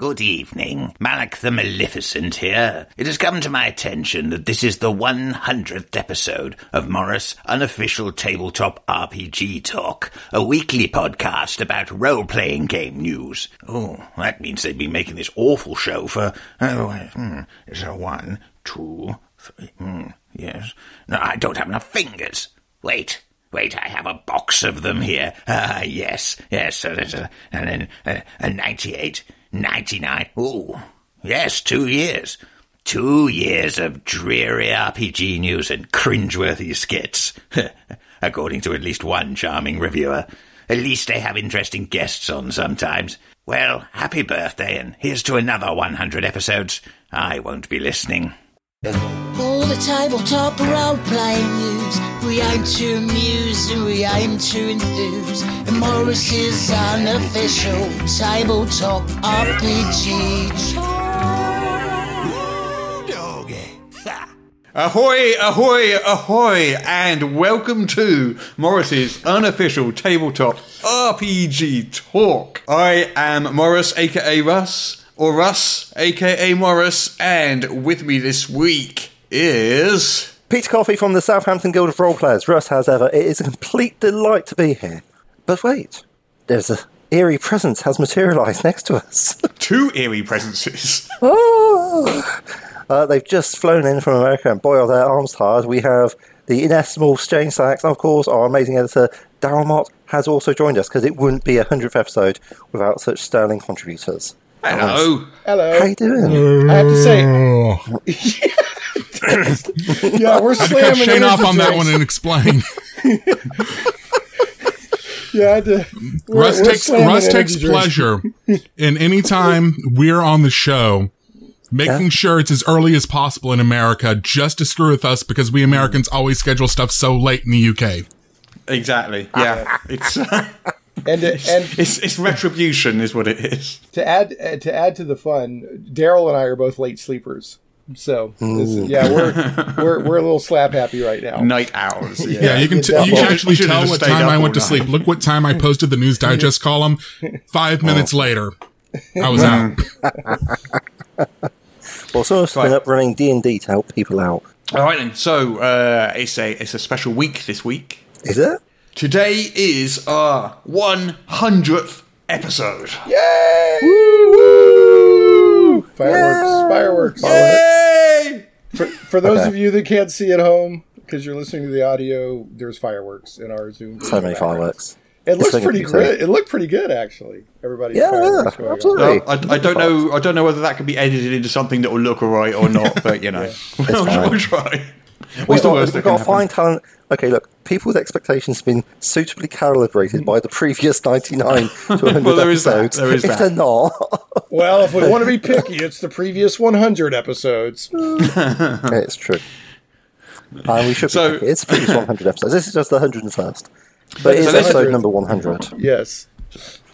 Good evening. Malak the Maleficent here. It has come to my attention that this is the 100th episode of Morrus Unofficial Tabletop RPG Talk, a weekly podcast about role-playing game news. Oh, that means they've been making this awful show for, oh, hmm, so one, two, three, hmm, yes. No, I don't have enough fingers. Wait. Wait, I have a box of them here. Ah, yes, yes, and then a, a 98, 99. Ooh, yes, two years. Two years of dreary RPG news and cringeworthy skits. According to at least one charming reviewer. At least they have interesting guests on sometimes. Well, happy birthday, and here's to another 100 episodes. I won't be listening. All the tabletop role playing news. We aim to amuse and we aim to enthuse. And Morrus's unofficial tabletop RPG. Ahoy, ahoy, ahoy, and welcome to Morrus's unofficial tabletop RPG talk. I am Morrus, aka Russ, or Russ, aka Morrus, and with me this week is. Peter Coffey from the Southampton Guild of Role Players. Russ, as ever, it is a complete delight to be here. But wait, there's a eerie presence has materialised next to us. Two eerie presences. oh! Uh, they've just flown in from America, and boy, are their arms tired. We have the inestimable Shane Sachs, and of course, our amazing editor, Daryl Mott, has also joined us because it wouldn't be a 100th episode without such sterling contributors. Hello. Hello. How you doing? I have to say, yeah, we're I'd cut slamming Shane off energy on that one and explain. Yeah, I had to. we're- Russ we're takes Russ takes drinks. pleasure in any time we're on the show, making Yeah. sure it's as early as possible in America, just to screw with us because we Americans always schedule stuff so late in the UK. Exactly. Yeah. It's, uh, And to, and it's it's retribution, is what it is. to add uh, to add to the fun, Daryl and I are both late sleepers. So this- yeah, we're we're we're a little slap happy right now. Night hours. Yeah. Yeah, you can t- you can actually should've tell what time I went to night. sleep. Look what time I posted the News Digest column. Five minutes later, I was out. Well, some of us have been Right. up running D&D to help people out. All right then. So uh, it's a it's a special week this week. Is it? Today is our 100th episode. Yay! Woo! Fireworks! Fireworks! Yay! For, for those Okay. of you that can't see at home, because you're listening to the audio, there's fireworks in our Zoom. So many fireworks. It looks pretty like good. It looked pretty good actually. Everybody's Yeah, fireworks going off. absolutely. Well, I, I don't know. I don't know whether that can be edited into something that will look alright or not. But you know, we'll, we'll try. We've What's the got, worst we've got happen? fine talent. Okay, look, people's expectations have been suitably calibrated by the previous 99 to 100 Well, there is that, episodes. there is if that. they're not, Well, if we want to be picky, it's the previous 100 episodes. it's true. And we should So- be. It's the previous 100 episodes. This is just the 101st. But it's So this- episode number 100. Yes.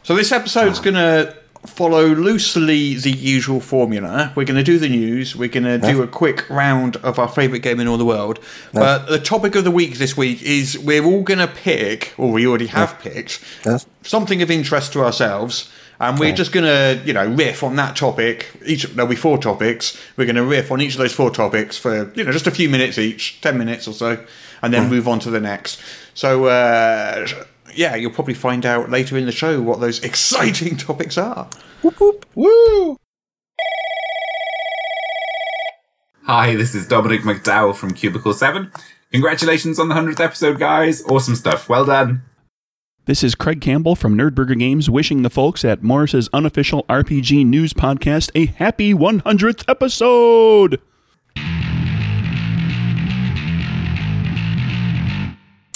So this episode's going to follow loosely the usual formula. We're going to do the news. We're going to do a quick round of our favourite game in all the world. But the topic of the week this week is we're all going to pick, or we already have picked, Yes? something of interest to ourselves. And we're just going to, you know, riff on that topic. Each there'll be four topics. We're going to riff on each of those four topics for, you know, just a few minutes each, ten minutes or so, and then move on to the next. So, uh, yeah, you'll probably find out later in the show what those exciting topics are. Whoop, whoop, Woo! Hi, this is Dominic McDowall from Cubicle 7. Congratulations on the 100th episode, guys. Awesome stuff. Well done. This is Craig Campbell from Nerdburger Games wishing the folks at Morrus's unofficial RPG news podcast a happy 100th episode.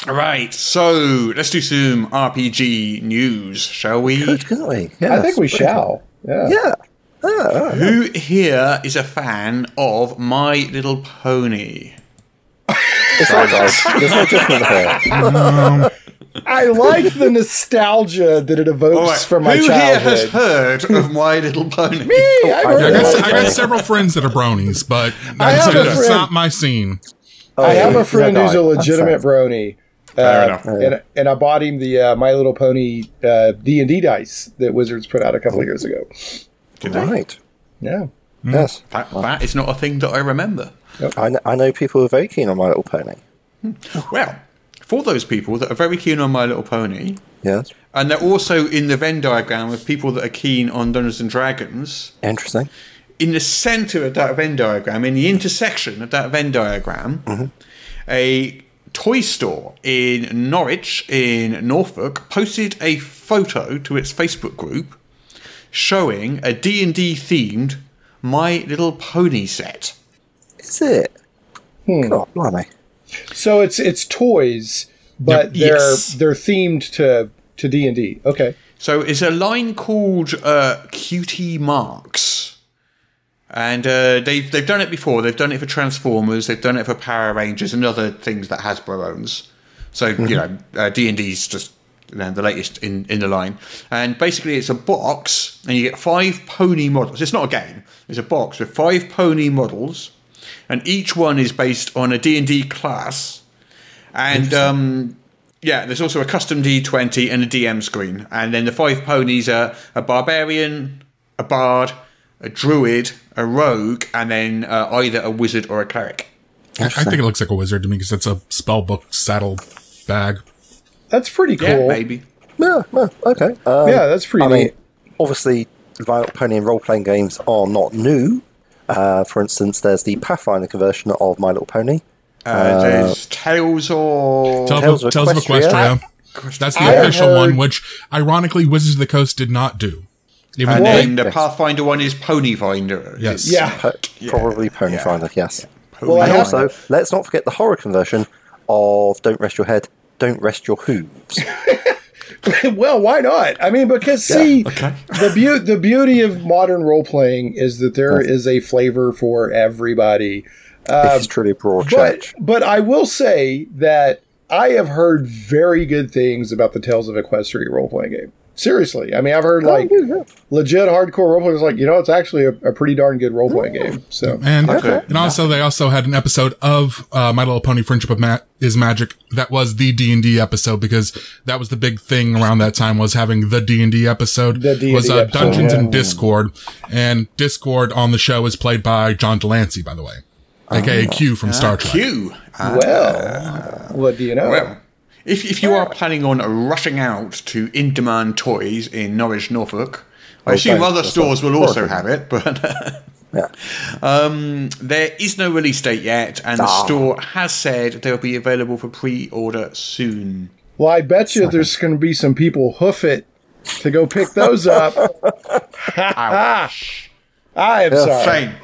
All right, so let's do some RPG news, shall we? Good, couldn't we? I think we shall. Yeah. Yeah. Yeah. Who here is a fan of My Little Pony? It's all right, guys. There's no judgment here. I like the nostalgia that it evokes All right, from my who here has heard of My Little Pony? Me, I've heard Yeah, I, of got. I got several friends that are bronies, but I that's, have a that's friend- not my scene. I have oh, a friend Yeah, who's a legitimate that's brony. Fair Uh, enough. and, and I bought him the uh, My Little Pony uh, D and D dice that Wizards put out a couple of years ago. Did they? Right. Yeah. Yes. That, that is not a thing that I remember. I, kn- I know people who are very keen on My Little Pony. Well, for those people that are very keen on My Little Pony, Yes. and they're also in the Venn diagram of people that are keen on Dungeons and Dragons, Interesting. in the center of that Venn diagram, in the intersection of that Venn diagram, a toy store in Norwich, in Norfolk, posted a photo to its Facebook group showing a D&D themed My Little Pony set. Is it? Hmm. God, blimey. So it's it's toys, but Yep, they're yes. they're themed to to D and D. Okay. So it's a line called uh, Cutie Marks. And uh, they've, they've done it before. They've done it for Transformers. They've done it for Power Rangers and other things that Hasbro owns. So, you know, uh, D&D's just you know, the latest in, in the line. And basically it's a box and you get five pony models. It's not a game. It's a box with five pony models. And each one is based on a D&D class. And um, yeah, there's also a custom D20 and a DM screen. And then the five ponies are a barbarian, a bard, a druid, a rogue, and then uh, either a wizard or a cleric. I think it looks like a wizard to me because it's a spell book saddle bag. That's pretty cool. Yeah, maybe. Yeah, well, okay. Um, Yeah, that's pretty I neat. mean, obviously, My Little Pony and role playing games are not new. Uh, for instance, there's the Pathfinder conversion of My Little Pony. Uh, there's Tales or Tales, Tales of, of Tales of Equestria. Equestria. That's the I official heard- one, which ironically Wizards of the Coast did not do. Even and then they, the Pathfinder one is Ponyfinder. yes, Yeah. Po- Probably Ponyfinder, yes. Well, I And also, let's not forget the horror conversion of Don't Rest Your Head, Don't Rest Your Hooves. well, why not? I mean, because see, okay. the beau- the beauty of modern role playing is that there is a flavor for everybody. this um, is truly a broad But church. but I will say that I have heard very good things about the Tales of Equestria role playing game. Seriously, I mean, I've heard like legit hardcore role players like you know it's actually a, a pretty darn good role playing game. So and Okay. and also they also had an episode of uh, My Little Pony: Friendship of Ma- is Magic that was the D and D episode because that was the big thing around that time was having the D and D episode The D&D was uh, episode, Dungeons yeah. and Discord, and Discord on the show is played by John de Lancie, by the way, aka Q from Star Trek. Q. Uh, well, what do you know? well, if, if you are planning on rushing out to In Demand Toys in Norwich, Norfolk, I assume thanks. other stores not will also horrible. have it, but Yeah. there is no release date yet, and the Ah. store has said they'll be available for pre-order soon. Well, I bet you there's going to be some people hoof it to go pick those up. Ouch. I am sorry. Shane,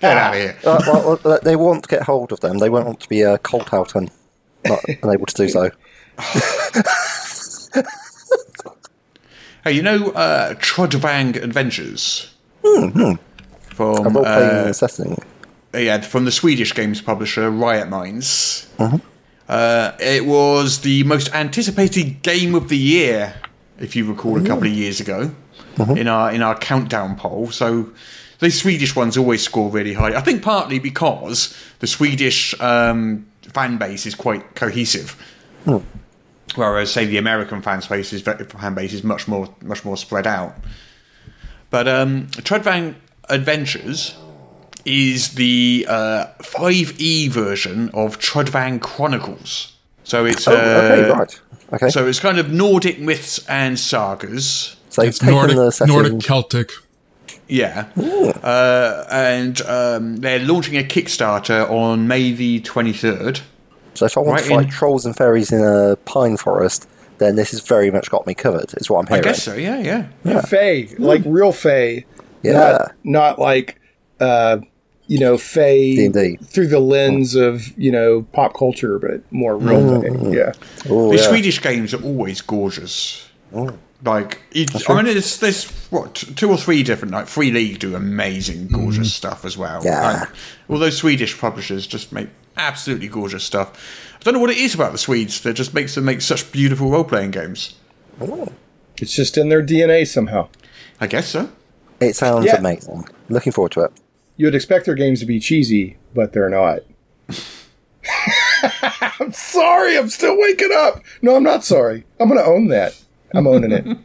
get out of here. Uh, well, well, they want to get hold of them. They won't want to be uh, cold out and not unable to do so. Hey, you know uh, Trudvang Adventures? Hmm, A From role playing uh, setting. yeah, from the Swedish games publisher Riot Minds. Mm-hmm. Uh, it was the most anticipated game of the year, if you recall, a couple of years ago Mm-hmm. in our in our countdown poll. So the Swedish ones always score really high. I think partly because the Swedish um, fan base is quite cohesive. Hmm. Whereas, say, the American fan base is fan base is much more much more spread out. But um, Trudvang Adventures is the uh, 5e version of Trudvang Chronicles. So it's Oh, okay, uh, right. Okay. So, so it's kind of Nordic myths and sagas. they've It's Nordic, the. Nordic Celtic. Yeah, uh, and um, they're launching a Kickstarter on May the 23rd. So if I want right to fight in- trolls and fairies in a pine forest, then this has very much got me covered. Is what I'm hearing. I guess so. Yeah, yeah. yeah. Fae, like real Fae. Yeah. Not, not like, uh, you know, Fae D&D. through the lens of, you know, pop culture, but more real Mm-hmm. Fae. Yeah. Oh, The yeah. Swedish games are always gorgeous. Like, each, I mean, there's, there's what two or three different like Free League do amazing, gorgeous stuff as well. Yeah. Like, all those Swedish publishers just make absolutely gorgeous stuff. I don't know what it is about the Swedes that just makes them make such beautiful role playing games. It's just in their DNA somehow. I guess so. It sounds Yeah. amazing. Looking forward to it. You would expect their games to be cheesy, but they're not. I'm sorry. I'm still waking up. No, I'm not sorry. I'm going to own that. I'm owning it.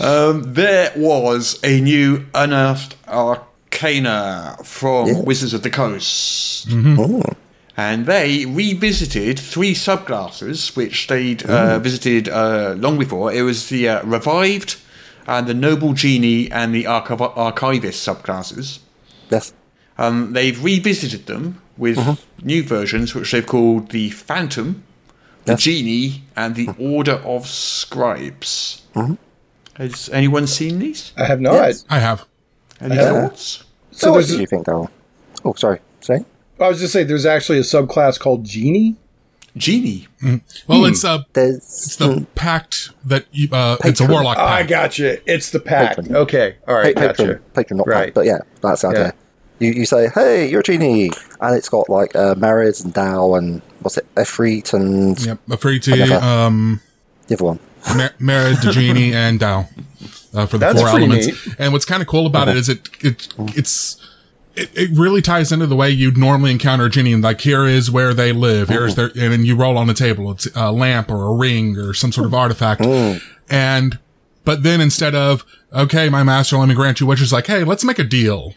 Um, there was a new unearthed arcana from Yeah. Wizards of the Coast. Oh. And they revisited three subclasses which they'd uh, visited uh, long before. It was the uh, Revived, and the Noble Genie, and the Archiv- Archivist subclasses. Yes. Um, they've revisited them with new versions, which they've called the Phantom, the Yes. Genie, and the Order of Scribes. Has anyone seen these? I have not. Yes. I have. Any Yeah. thoughts? So what there's, did you think, Darryl? Oh, sorry. Say? I was just saying, there's actually a subclass called Genie. Genie. Well, it's uh, There's it's the pact that you, uh, it's a Patron. warlock I got you. It's the pack. Patron. Okay. All right. Pa- Gotcha. patron, patron, not Right. right. but yeah, that's the idea. You, you say, hey, you're a genie, and it's got like uh, Marids and Dao and what's it, Efreet and Yep, afraid to Another. um, the other one. Mer- Marid, Degenie, and Dao uh, for the That's four elements. neat. And what's kind of cool about it is it it it's it, it really ties into the way you'd normally encounter a genie. And like here is where they live. Here's their and then you roll on the table. It's a lamp or a ring or some sort of artifact. And but then instead of okay, my master, let me grant you wishes, like hey, let's make a deal.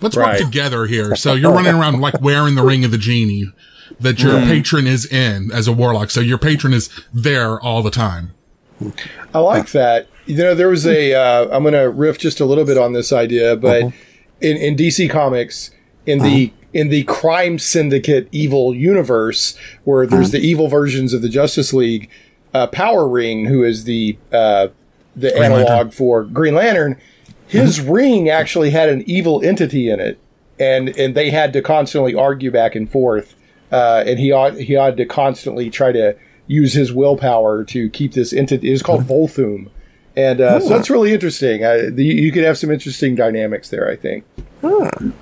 Let's Right. work together here. So you're running around like wearing the ring of the genie that your patron is in as a warlock. So your patron is there all the time. I like that. You know, there was a. Uh, I'm going to riff just a little bit on this idea, but in, in DC Comics, in the in the crime syndicate evil universe, where there's the evil versions of the Justice League, uh, Power Ring, who is the uh, the analog Lantern. for Green Lantern, his ring actually had an evil entity in it, and and they had to constantly argue back and forth, uh, and he ought, he had to constantly try to use his willpower to keep this entity. It's called Volthoom. and uh, so that's really interesting. Uh, the, you could have some interesting dynamics there, I think. That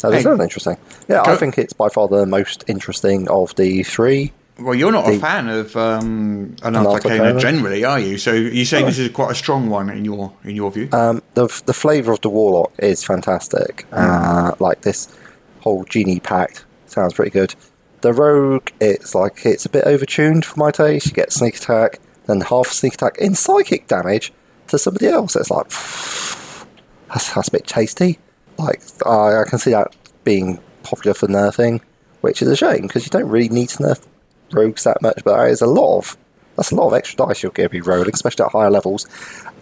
does Hey. sound interesting. Yeah, Go- I think it's by far the most interesting of the three. Well, you're not a fan of um, Unearthed Unearthed Arcana Arcana? generally, are you? So you say this is quite a strong one in your in your view? Um, the the flavor of the warlock is fantastic. Uh, like this whole genie pact sounds pretty good. The rogue, it's like it's a bit overtuned for my taste. You get sneak attack, then half sneak attack in psychic damage to somebody else. It's like that's, that's a bit tasty. Like I, I can see that being popular for nerfing, which is a shame because you don't really need to nerf rogues that much. But it's a lot of that's a lot of extra dice you're going to be rolling, especially at higher levels.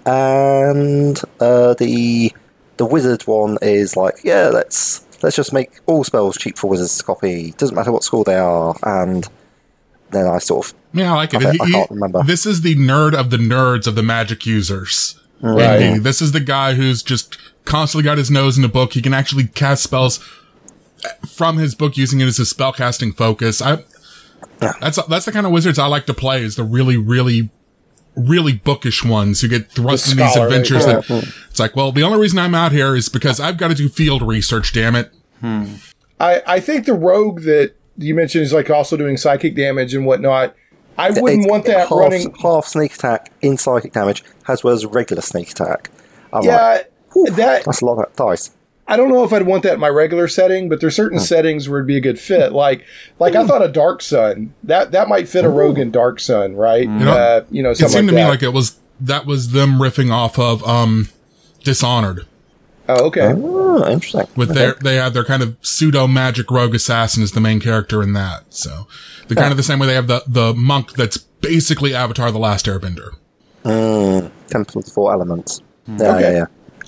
And uh, the the wizard one is like, yeah, let's let's just make all spells cheap for wizards to copy. Doesn't matter what school they are. And then I sort of Yeah, I like it. I- He- I can't remember. This is the nerd of the nerds of the magic users. Right. Indeed. This is the guy who's just constantly got his nose in a book. He can actually cast spells from his book using it as his spellcasting focus. I, that's, that's the kind of wizards I like to play is the really, really, really bookish ones who get thrust The in these adventures yeah. that it's like, well, the only reason I'm out here is because I've got to do field research, damn it. Hmm. I, I think the rogue that you mentioned is like also doing psychic damage and whatnot. I wouldn't it's want that half, running. half sneak attack in psychic damage as well as regular sneak attack. I'm Yeah, "Whew, that that's a lot of dice. I don't know if I'd want that in my regular setting, but there's certain settings where it'd be a good fit. Like, like I thought a Dark Sun that that might fit a rogue in Dark Sun, right? know, uh, you know, It something seemed to like me like it was, that was them riffing off of, um, Dishonored. oh, okay. Oh, interesting. with their they have their kind of pseudo magic rogue assassin as the main character in that. So the kind of the same way they have the the monk that's basically Avatar: The Last Airbender. Mm, Temple of the Four Elements. Yeah, Okay. yeah, yeah.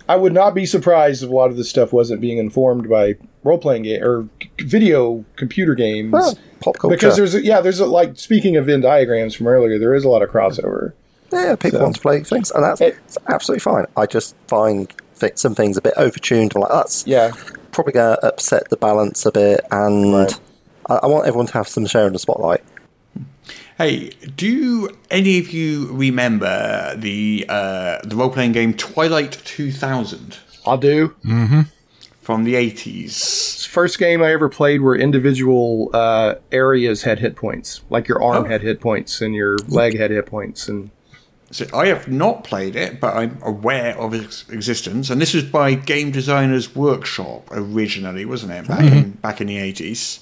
I would not be surprised if a lot of this stuff wasn't being informed by role playing game or video computer games. Well, pop culture. because there's a, yeah, there's a, like speaking of Venn diagrams from earlier, there is a lot of crossover. Yeah, people So- want to play things, and that's It- it's absolutely fine. I just find some things a bit overtuned. I'm like, that's Yeah, probably going to upset the balance a bit, and Right. I, I want everyone to have some share in the spotlight. Hey, do any of you remember the uh, the role playing game Twilight 2000 I'll do. from the 80s? First game I ever played where individual uh, areas had hit points, like your arm Oh. had hit points and your leg had hit points, and So I have not played it, but I'm aware of its existence. And this was by Game Designers Workshop originally, wasn't it? Back in back in the 80s.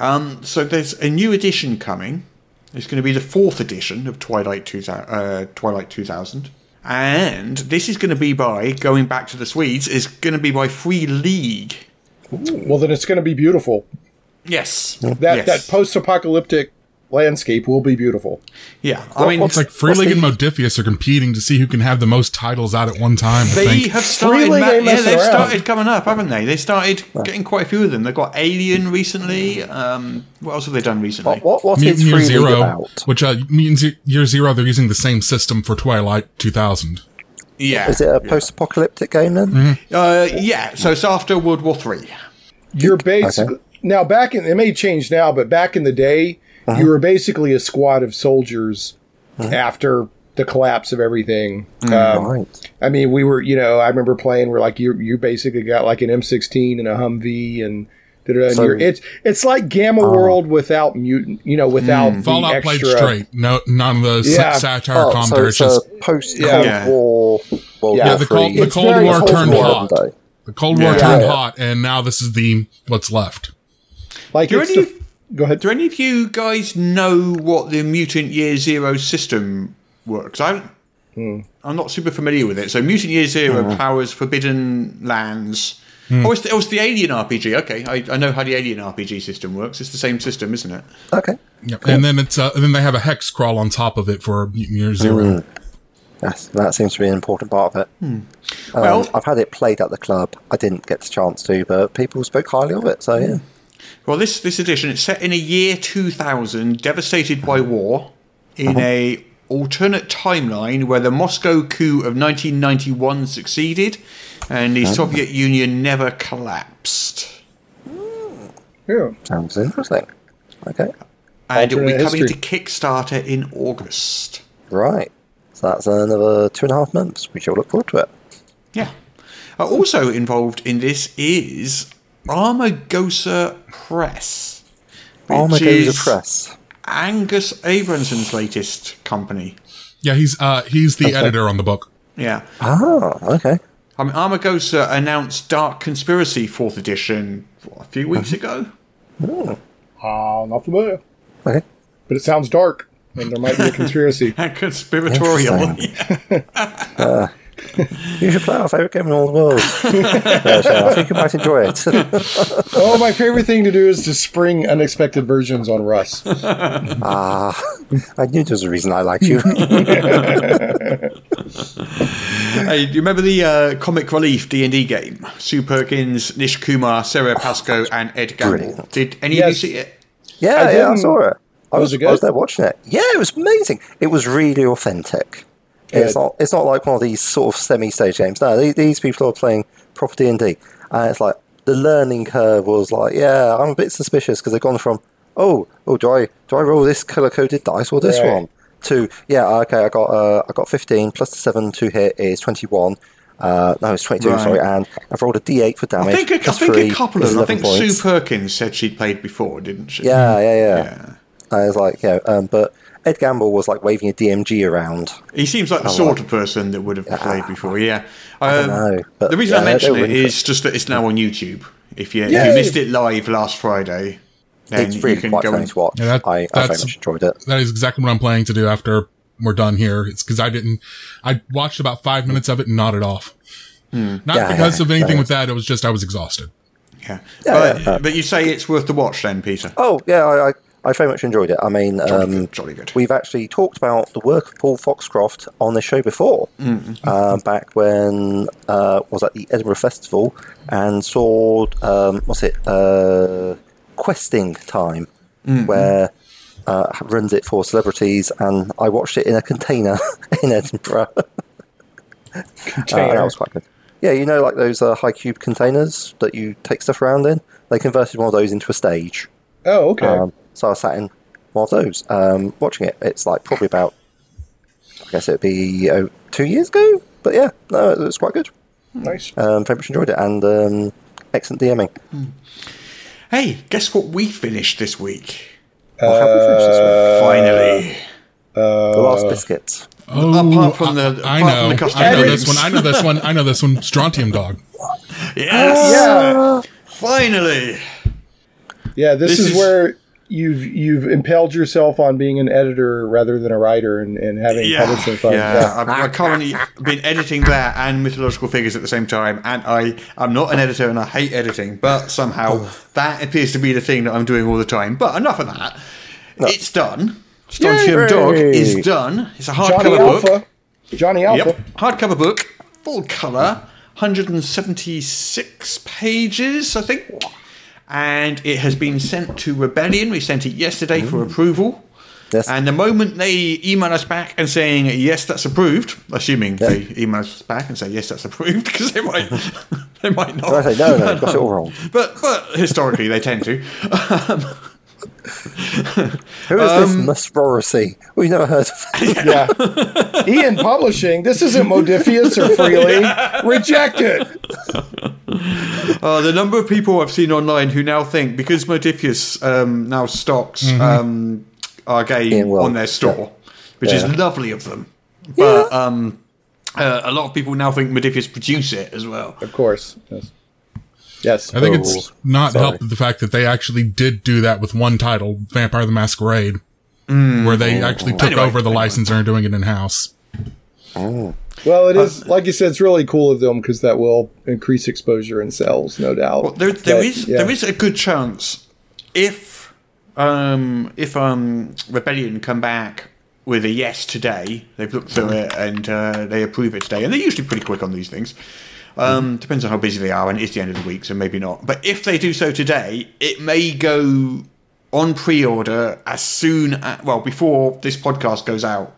Um, so there's a new edition coming. It's going to be the fourth edition of Twilight 2000. Uh, Twilight 2000. And this is going to be by, going back to the Swedes, is going to be by Free League. Well, then it's going to be beautiful. Yes. That yes. that post-apocalyptic landscape will be beautiful. Yeah. I mean, It's like Free and the- Modiphius are competing to see who can have the most titles out at one time. I they think. have started. Ma- ain't yeah, they've around. started coming up, haven't they? They started getting quite a few of them. They've got Alien recently. Um, what else have they done recently? What, what, what is Mutant Year Zero, about? which uh, Mutant Year Zero, they're using the same system for Twilight 2000. Yeah. Is it a post-apocalyptic game then? Uh, yeah. So it's after World War Three. You're basically now back in. It may change now, but back in the day, Uh-huh. you were basically a squad of soldiers after the collapse of everything. Mm. Um, Right. I mean, we were, you know, I remember playing where like you you basically got like an M16 and a Humvee and. So- you're, it's it's like Gamma World without mutant, you know, without the Fallout played straight. No, none of the Yeah. satire Oh, so commentary. it's it's just post-Cold Yeah. War World Yeah, War the Cold- the Cold War Cold turned War. hot. The Cold War Yeah. turned Yeah. hot, and now this is the what's left. Like Do it's any, the, go ahead. do any of you guys know what the Mutant Year Zero system works? I don't, Hmm. I'm not super familiar with it. So Mutant Year Zero powers Forbidden Lands. Hmm. Oh, it's the, oh, it's the Alien RPG. Okay, I, I know how the Alien RPG system works. It's the same system, isn't it? Okay. Yep. And then it's uh, and then they have a hex crawl on top of it for Mutant Year Zero. Yes, that seems to be an important part of it. Um, Well- I've had it played at the club. I didn't get the chance to, but people spoke highly of it. So yeah, Well, this this edition it's set in a year 2000, devastated by war, in a alternate timeline where the Moscow coup of 1991 succeeded, and the Soviet Union never collapsed. Yeah. sounds interesting. Okay, And it will be coming history. to Kickstarter in August. right. So that's another two and a half months. We shall look forward to it. Yeah. Uh, also involved in this is Amagosa Press. which Amagosa is Press. Angus Abranson's latest company. Yeah, he's uh he's the editor on the book. Yeah. Ah, okay. I mean, Amagosa announced Dark Conspiracy 4th edition what, a few weeks ago. Oh. Ah, not familiar. Okay. But it sounds dark, and there might be a conspiracy. And conspiratorial. Interesting. You should play our favourite game in all the world. yeah, so I think you might enjoy it. oh, my favorite thing to do is to spring unexpected versions on Russ. ah, I knew there was a reason I liked you. hey, do you remember the uh, comic relief D&D game? Sue Perkins, Nish Kumar, Sara Pascoe, and Ed Gamble. Brilliant. Did any Yes. of you see it? Yeah, I yeah, I saw it. I Was was, it good? I was there watching it. Yeah, it was amazing. It was really authentic. It's not. It's not like one of these sort of semi-stage games. No, these, these people are playing proper D and D, and it's like the learning curve was like, yeah, I'm a bit suspicious because they've gone from, oh, oh, do I do I roll this color-coded dice or this Right. one? To yeah, okay, I got uh, I got 15 plus the seven to hit is 21. Uh, no, it's 22. Right. Sorry, and I've rolled a D8 for damage. I think, a, I think three a couple of them. I think points. Sue Perkins said she'd played before, didn't she? Yeah, yeah, yeah. Yeah. I was like, yeah, um, but Ed Gamble was like waving a DMG around. He seems like the sort of person that would have played before. Yeah. don't Um, know, but the reason I mention they're it really is just that it's now on YouTube. If you, if you missed it live last Friday, then It's you can quite go funny and to watch. Yeah, that- I, I very that's- much enjoyed it. That is exactly what I'm planning to do after we're done here. It's because I didn't. I watched about five minutes of it and nodded off. Not Yeah, because yeah, of anything yeah. with that. It was just I was exhausted. Yeah. Yeah, but, yeah, yeah. but you say it's worth the watch then, Peter? Oh, yeah, I, I, I very much enjoyed it. I mean, Jolly um, good, jolly good. we've actually talked about the work of Paul Foxcroft on this show before, Mm-hmm. uh, back when uh, was at the Edinburgh Festival and saw um, what's it, uh, Questing Time, Mm-hmm. where uh, runs it for celebrities, and I watched it in a container in Edinburgh. Uh, Container. that was quite good. Yeah, you know, like those uh, high cube containers that you take stuff around in. They converted one of those into a stage. oh, okay. Um, so I sat in one of those, um, watching it. It's like probably about, I guess it'd be oh, two years ago. But yeah, no, it was quite good. nice. Um, very much enjoyed it, and um, excellent DMing. Hey, guess what we finished this week? What have we finished this Finally. week? The Last biscuit. Oh, Apart from the- I, I apart from know, the custard I know drinks. this one. I know this one. I know this one. Strontium Dog. Yes! yeah. Finally! Yeah, this, This is, is- where you've you've impelled yourself on being an editor rather than a writer and, and having Yeah, publishing fun. yeah. I've, I've currently been editing that and mythological figures at the same time, and I I'm not an editor and I hate editing, but somehow oh. that appears to be the thing that I'm doing all the time. But enough of that. It's done. Strontium Yay! Dog is done. It's a hardcover book. Alpha. Johnny Alpha. Yep, hardcover book, full color, 176 pages, I think. And it has been sent to Rebellion. We sent it yesterday for mm. approval. Yes. And the moment they email us back and saying yes, that's approved, assuming they email us back and say yes, that's approved, because they might they might not. I say, no, no, got it all wrong. But but historically they tend to. Um, Who is Um, this Miss We've never heard of it. Yeah. EN Publishing. This isn't Modiphius or Freely. Reject it. Uh, the number of people I've seen online who now think because Modiphius um, now stocks um, our game Yeah, well, on their store, which Yeah. is lovely of them. But um, uh, a lot of people now think Modiphius produce it as well. Of course. Yes. Yes. I think Oh, it's not sorry. helped the fact that they actually did do that with one title, Vampire the Masquerade, where they actually took Anyway, over the anyway. license and are doing it in house. Well, it is like you said. It's really cool of them because that will increase exposure and sales, no doubt. Well, there, there But, is yeah. there is a good chance if um, if um, Rebellion come back with a yes today, they've looked through it and uh, they approve it today, and they're usually pretty quick on these things. Um, depends on how busy they are, and it's the end of the week, so maybe not. But if they do so today, it may go on pre-order as soon as, well before this podcast goes out.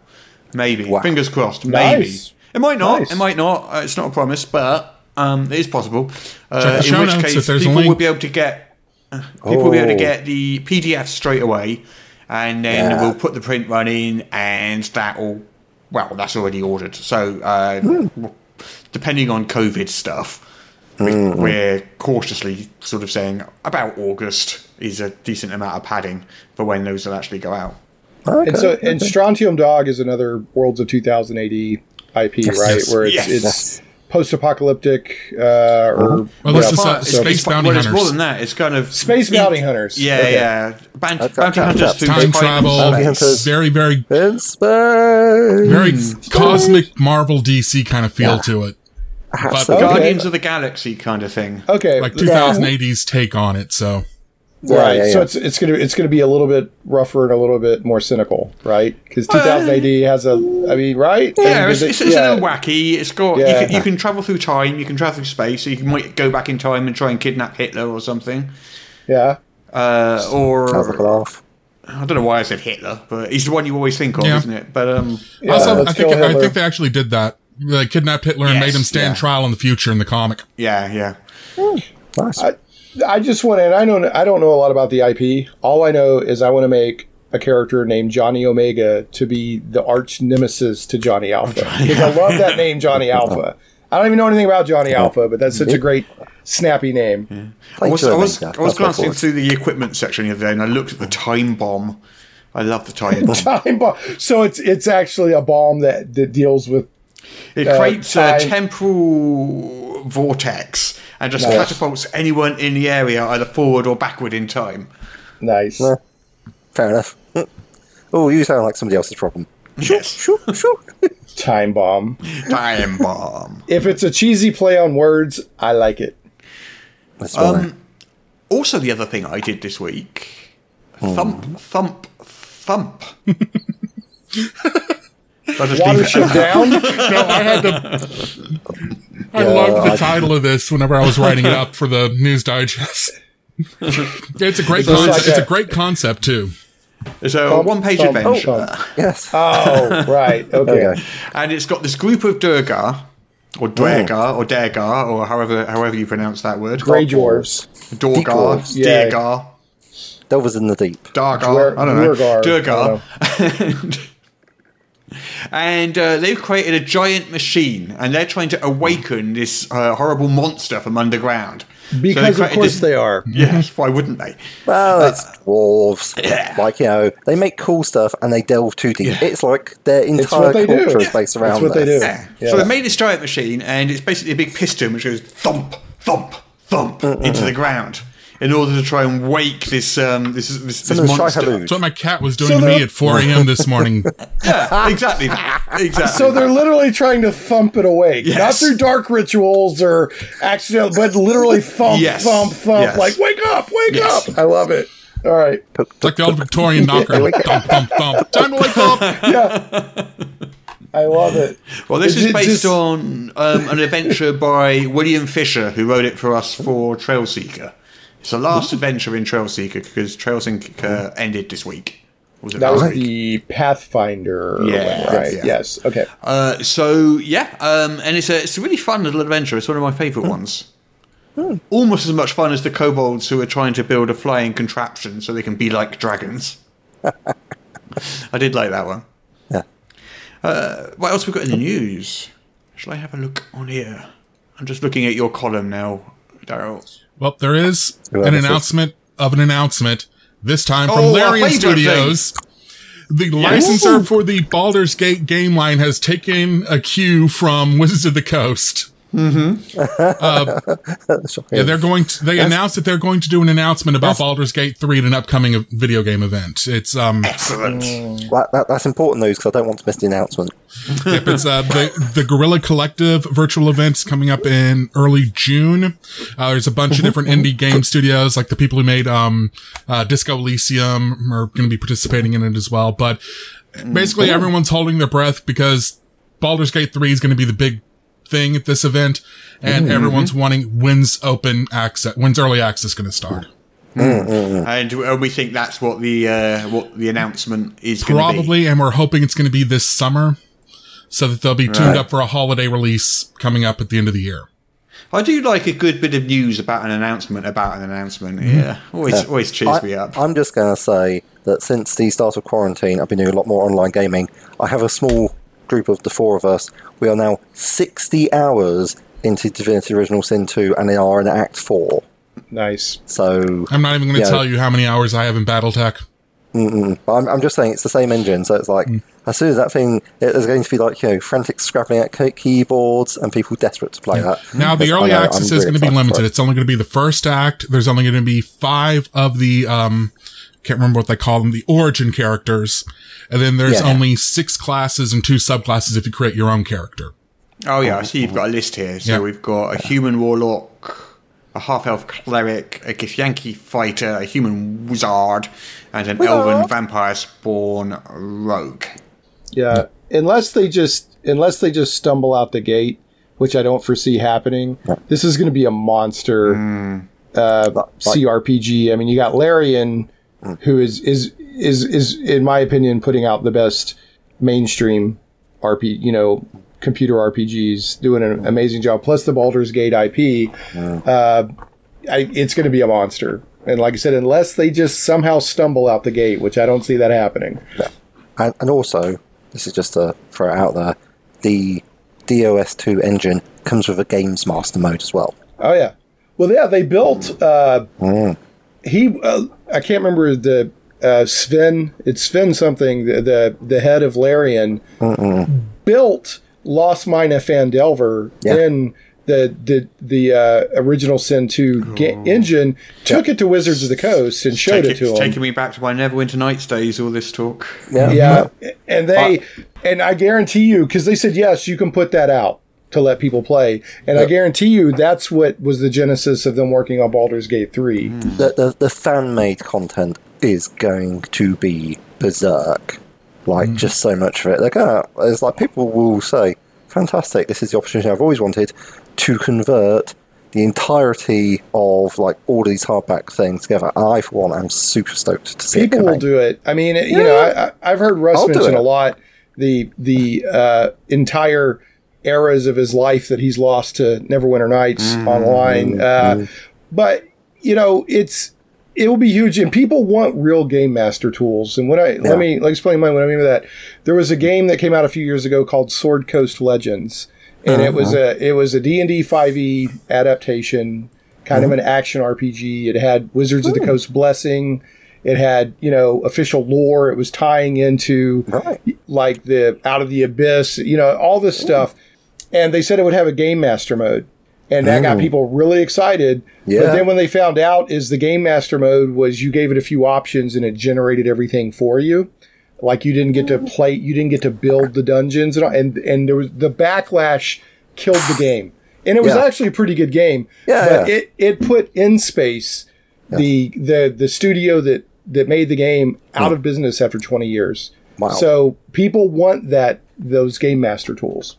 Maybe Wow. fingers crossed. Maybe Nice. it might not. Nice. It might not. Uh, it's not a promise, but um, it is possible. Uh, in which case, if there's a people will be able to get uh, people will be able to get the PDF straight away, and then Yeah. we'll put the print run in, and that will well, that's already ordered. So uh, w- depending on COVID stuff. we- mm-hmm. We're cautiously sort of saying about August is a decent amount of padding for when those will actually go out. and so, and Strontium Dog is another Worlds of 2000 AD IP, right? Yes. Where it's, Yes. it's post-apocalyptic uh, or Well, this yeah, is, uh, But so- Space it's, Bounty well, it's more than that. It's kind of Space Bounty Hunters. Yeah, Okay. yeah. Bounty, bounty hunters that's Time travel, Bounty hunters. very, very, In space. very cosmic Marvel DC kind of feel to it. Absolutely. Okay. Guardians of the Galaxy kind of thing. Okay, Like yeah. 2080s take on it. So Yeah, right. yeah, So yeah. it's it's gonna it's gonna be a little bit rougher and a little bit more cynical, right? Because 2000 AD has a, I mean, right? Yeah, And it's, it's, it's yeah. a little wacky. It's got Yeah. you, can, you can travel through time, you can travel through space, so you can might go back in time and try and kidnap Hitler or something. yeah. Uh, Sounds like a or laugh. I don't know why I said Hitler, but he's the one you always think of, Yeah. isn't it? But um, also, I think I think they actually did that. They kidnapped Hitler and made him stand yeah. trial in the future in the comic. yeah, yeah. Nice. I just want to, and I don't, I don't know a lot about the IP. All I know is I want to make a character named Johnny Omega to be the arch nemesis to Johnny Alpha because I love that name, Johnny Alpha. I don't even know anything about Johnny Alpha, but that's such a great, snappy name. I was, I was, Omega. I was glancing through the equipment section the other day, and I looked at the time bomb. I love the time bomb. Time bomb. So it's it's actually a bomb that that deals with. It Uh, creates a temporal vortex and just Nice. catapults anyone in the area either forward or backward in time. Nice. Yeah. Fair enough. Oh, you sound like somebody else's problem. Yes, Shoo, shoo. Time bomb. time bomb. If it's a cheesy play on words, I like it. That's fine. Um, also, the other thing I did this week: hmm. thump, thump, thump. I'll just it Watership down. No, I had to. I loved the title of this whenever I was writing it up for the news digest. it's a great It's concept. like it's a that. great concept too. It's a one-page thump, adventure, thump. yes. Oh, right. Okay. Okay. and it's got this group of Durgar, or mm. Dwergar, or Dergar, or however however you pronounce that word. Grey dwarves. Dorgar, Dwarves. Yeah. Dergar, Delvers in the deep. Dargar, Dwer- I don't know, Dwergar, I Durgar. and uh, they've created a giant machine, and they're trying to awaken this uh, horrible monster from underground. So Because of course this- they are. Yes, why wouldn't they? Well, it's dwarves. yeah. Like, you know, they make cool stuff and they delve too deep. It's like their entire what they do. culture is based around what they do. Yeah. Yeah. So they made this giant machine, and it's basically a big piston which goes thump, thump, thump into the ground. In order to try and wake this um this this, this Some of the monster. Shai-Hulud. That's what my cat was doing So to me at 4 a.m. this morning. Yeah, exactly, exactly. So they're literally trying to thump it awake, not through dark rituals or accidental, but literally thump, Yes. thump, thump. Yes. Like, wake up, wake Yes. up! I love it. All right, It's like the old Victorian knocker. thump, thump, thump. Time to wake up. yeah, I love it. Well, this Is is based just- on um, an adventure by William Fisher, who wrote it for us for Trailseeker. It's the last adventure in Trailseeker because Trail Trailseeker ended this week. Was it That was week? the Pathfinder, Yeah, one, right? yeah. Yes. Okay. Uh, so yeah, um, and it's a it's a really fun little adventure. It's one of my favourite ones. Almost as much fun as the kobolds who are trying to build a flying contraption so they can be like dragons. I did like that one. Yeah. Uh, what else we got in the news? Shall I have a look on here? I'm just looking at your column now, Daryl. Well, there is an says- announcement of an announcement, this time from Oh, Larian favorite Studios. The licensor for the Baldur's Gate game line has taken a cue from Wizards of the Coast. Shocking. Yeah, they're going to, they announced that they're going to do an announcement about Baldur's Gate 3 at an upcoming video game event. It's, um, Excellent. That- that- that's important though, because I don't want to miss the announcement. Yep, it's uh, the the Guerrilla Collective virtual events coming up in early June. Uh, there's a bunch of different indie game studios, like the people who made um, uh, Disco Elysium, are going to be participating in it as well. But basically, everyone's holding their breath because Baldur's Gate Three is going to be the big thing at this event, and everyone's wanting when's open access, when's early access going to start. And uh, we think that's what the uh, what the announcement is going be. Probably, and we're hoping it's going to be this summer. So that they'll be tuned up for a holiday release coming up at the end of the year. I do like a good bit of news about an announcement about an announcement. Yeah, always always cheers me up. I, am just going to say that since the start of quarantine, I've been doing a lot more online gaming. I have a small group of the four of us. We are now 60 hours into Divinity Original Sin 2 and they are in Act 4. Nice. So I'm not even going to Yeah. tell you how many hours I have in BattleTech. I'm, I'm just saying it's the same engine. So it's like, as soon as that thing, it- there's going to be like, you know, frantic scrapping at key- keyboards and people desperate to play that. Now, the Because early I know access is really going to be limited. it. It's only going to be the first act. There's only going to be five of the, um, can't remember what they call them, the origin characters. And then there's Yeah. only six classes and two subclasses if you create your own character. Oh yeah, I see you've got a list here. So Yeah. we've got a human warlock, a half elf cleric, a Githyanki fighter, a human wizard, and an elven vampire spawn rogue. Yeah, unless they just unless they just stumble out the gate, which I don't foresee happening. This is going to be a monster uh, CRPG. I mean, you got Larian, who is is is is in my opinion putting out the best mainstream RP, you know, computer RPGs, doing an amazing job. Plus the Baldur's Gate IP, uh, I, it's going to be a monster. And like I said, unless they just somehow stumble out the gate, which I don't see that happening. And, and also, this is just to throw it out there, the DOS2 engine comes with a Games Master mode as well. Oh yeah. Well, yeah, they built. Uh, He, uh, I can't remember the uh, Swen. It's Swen something. The the, the head of Larian built Lost Mine of Phandelver Yeah. in the the the uh, original Sin two ga- engine. Took it to Wizards of the Coast and showed Take it to them. taking me back to my Neverwinter Nights days. All this talk. Yeah. Yeah, and they and I guarantee you because they said yes, you can put that out to let people play, and I guarantee you that's what was the genesis of them working on Baldur's Gate three. Hmm. The, the, the fan made content is going to be berserk. Like, hmm. just so much of it. They're gonna, ah, it's like people will say, fantastic, this is the opportunity I've always wanted to convert the entirety of like all these hardback things together. I, for one, am super stoked to see People it will do it. I mean, you know, I, I, I've heard Russ I'll mention a lot the the uh, entire eras of his life that he's lost to Neverwinter Nights mm-hmm. online. Uh, mm-hmm. But you know, it's it will be huge, and people want real game master tools. And when I Yeah. let me let me explain my, what I mean by that. There was a game that came out a few years ago called Sword Coast Legends, and it was uh-huh. a it was a D and D five E adaptation, kind of mm-hmm. an action RPG. It had Wizards of the Coast blessing. It had, you know, official lore. It was tying into Right. like the Out of the Abyss, you know, all this stuff. And they said it would have a game master mode. and that got oh. people really excited. Yeah. But then when they found out is the game master mode was you gave it a few options and it generated everything for you. Like you didn't get to play, you didn't get to build the dungeons and all, and and there was the backlash killed the game. And it was Yeah. actually a pretty good game. Yeah, but yeah. it it put in space the the the studio that that made the game out hmm. of business after 20 years. Wow. So people want that those game master tools.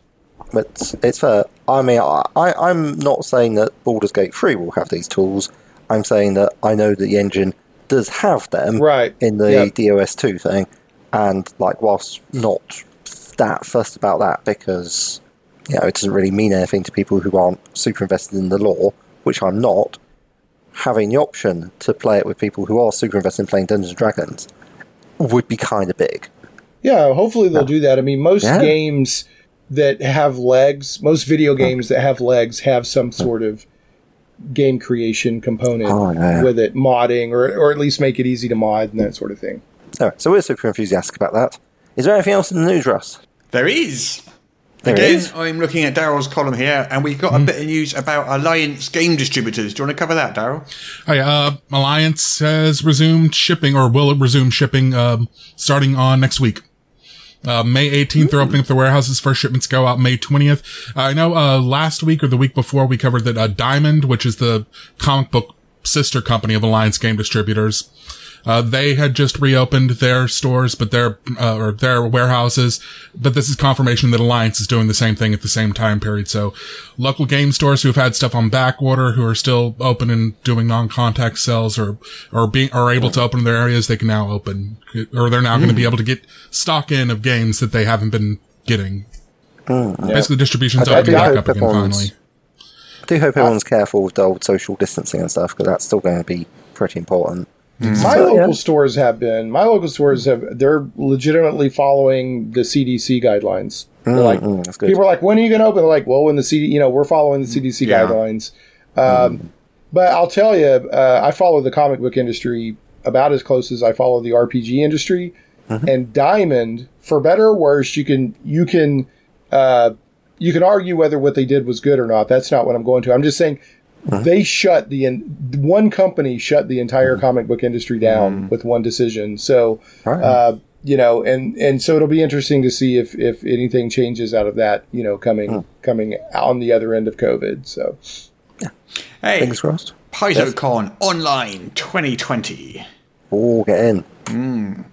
But it's fair. I mean, I, I'm not saying that Baldur's Gate 3 will have these tools. I'm saying that I know that the engine does have them Right. in the Yep. DOS2 thing. And, like, whilst not that fussed about that because, you know, it doesn't really mean anything to people who aren't super invested in the lore, which I'm not, having the option to play it with people who are super invested in playing Dungeons and Dragons would be kind of big. Yeah, hopefully they'll do that. I mean, most Yeah. games that have legs, most video games that have legs have some sort of game creation component Oh, yeah. with it, modding, or, or at least make it easy to mod and that sort of thing. Alright, so we're super enthusiastic about that. Is there anything else in the news, Russ? There is. There Again, is. I'm looking at Daryl's column here, and we've got a bit of news about Alliance game distributors. Do you want to cover that, Daryl? Hi, uh, Alliance has resumed shipping, or will it resume shipping, um, starting on next week. Uh, May 18th, they're opening up their warehouses. First shipments go out May 20th. I know, uh, last week or the week before we covered that, uh, Diamond, which is the comic book sister company of Alliance Game Distributors, uh, they had just reopened their stores, but their, uh, or their warehouses. But this is confirmation that Alliance is doing the same thing at the same time period. So local game stores who have had stuff on back order, who are still open and doing non-contact sales or, or being, are able to open their areas, they can now open, or they're now going to be able to get stock in of games that they haven't been getting. Basically distribution's I- I opening do back up again finally. I do hope everyone's careful with the old social distancing and stuff because that's still going to be pretty important. My So, local yeah. stores have been. My local stores have. They're legitimately following the CDC guidelines. They're like, mm, that's good. people are like, when are you going to open? They're like, well, when the CD, you know, we're following the CDC Yeah. guidelines. Um, But I'll tell you, uh, I follow the comic book industry about as close as I follow the RPG industry. And Diamond, for better or worse, you can you can uh, you can argue whether what they did was good or not. That's not what I'm going to. I'm just saying they shut the in, one company shut the entire comic book industry down with one decision. So Right. uh, you know, and and so it'll be interesting to see if if anything changes out of that. You know, coming coming on the other end of COVID. So Hey, Fingers crossed. PaizoCon Online 2020. Oh, get in.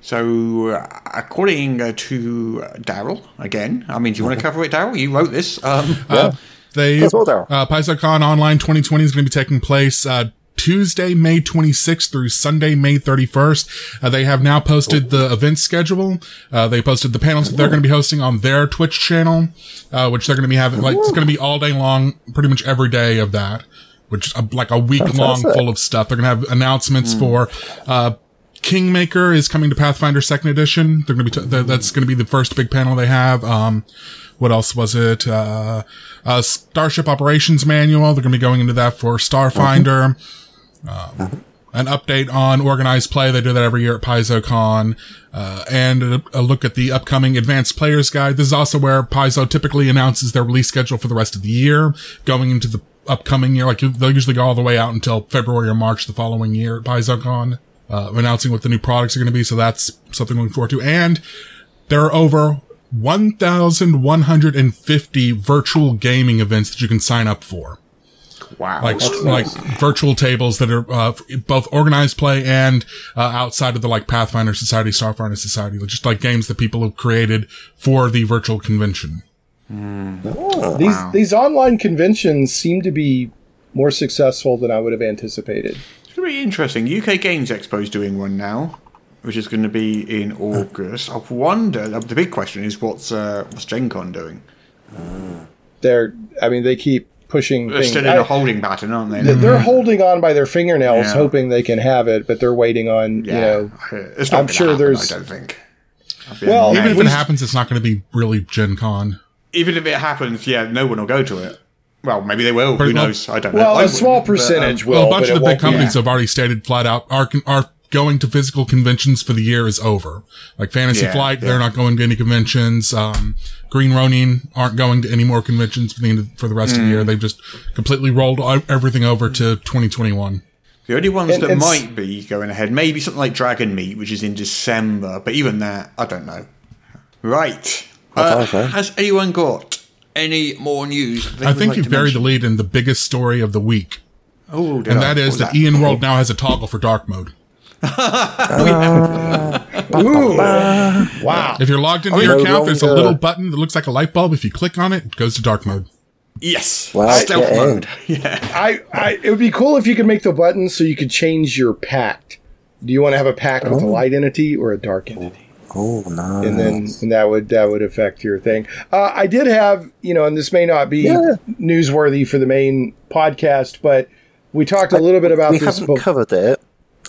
So, uh, according uh, to Daryl, again, I mean, do you want to cover it, Daryl? You wrote this. Um, Uh, they, That's well, Daryl. uh, PaizoCon Online 2020 is going to be taking place, uh, Tuesday, May 26th through Sunday, May 31st. Uh, they have now posted the event schedule. Uh, they posted the panels that they're going to be hosting on their Twitch channel, uh, which they're going to be having, like, it's going to be all day long, pretty much every day of that, which, uh, like a week long full of stuff. They're going to have announcements for, uh, Kingmaker is coming to Pathfinder Second Edition. They're going to be, t- th- that's going to be the first big panel they have. Um, what else was it? Uh, uh, Starship Operations Manual. They're going to be going into that for Starfinder. Um, an update on organized play. They do that every year at PaizoCon. Uh, and a, a look at the upcoming Advanced Players Guide. This is also where Paizo typically announces their release schedule for the rest of the year, going into the upcoming year. Like they'll usually go all the way out until February or March the following year at PaizoCon, uh, announcing what the new products are going to be. So that's something to look forward to. And there are over 1,150 virtual gaming events that you can sign up for wow. like like virtual tables that are uh, both organized play and uh, outside of the like Pathfinder Society, Starfinder Society, just like games that people have created for the virtual convention. these these online conventions seem to be more successful than I would have anticipated. It's going to be interesting. UK Games Expo is doing one now, which is going to be in August. I wonder. The big question is what's uh, what's Gen Con doing? They're, I mean, they keep pushing They're things. still in I- a holding pattern, aren't they? they're holding on by their fingernails, Yeah. hoping they can have it, but they're waiting on you know. it's not I'm sure happen, there's- I don't think. Well, Even if it happens, it's not going to be really Gen Con. even if it happens, yeah, no one will go to it. Well, maybe they will. Pretty Who well- knows? I don't know. Well, I a small wouldn't, but, um, percentage will. Well, a bunch but of the big companies yeah. have already stated flat out our our going to physical conventions for the year is over. Like Fantasy Yeah, Flight, yeah. they're not going to any conventions. Um, Green Ronin aren't going to any more conventions for the, end of, for the rest of the Mm. year. They've just completely rolled everything over to 2021. The only ones And- that might be going ahead, maybe something like Dragonmeet, which is in December, but even that, I don't know. Right. Uh, has anyone got any more news? they I think like you've to buried the lead in the biggest story of the week. Oh, And I? that What is was that EN World now has a toggle for dark mode. Ooh. wow. If you're logged into Oh, your no account, there's a little button that looks like a light bulb. If you click on it, it goes to dark mode. Yes. Wow, Stealth get in. mode. Yeah. I, I, it would be cool if you could make the buttons so you could change your pact. Do you want to have a pact with a light entity or a dark entity? Oh, no. and then and that would that would affect your thing. Uh, I did have you know, and this may not be Yeah. newsworthy for the main podcast, but we talked a little bit about we this. haven't be- covered it.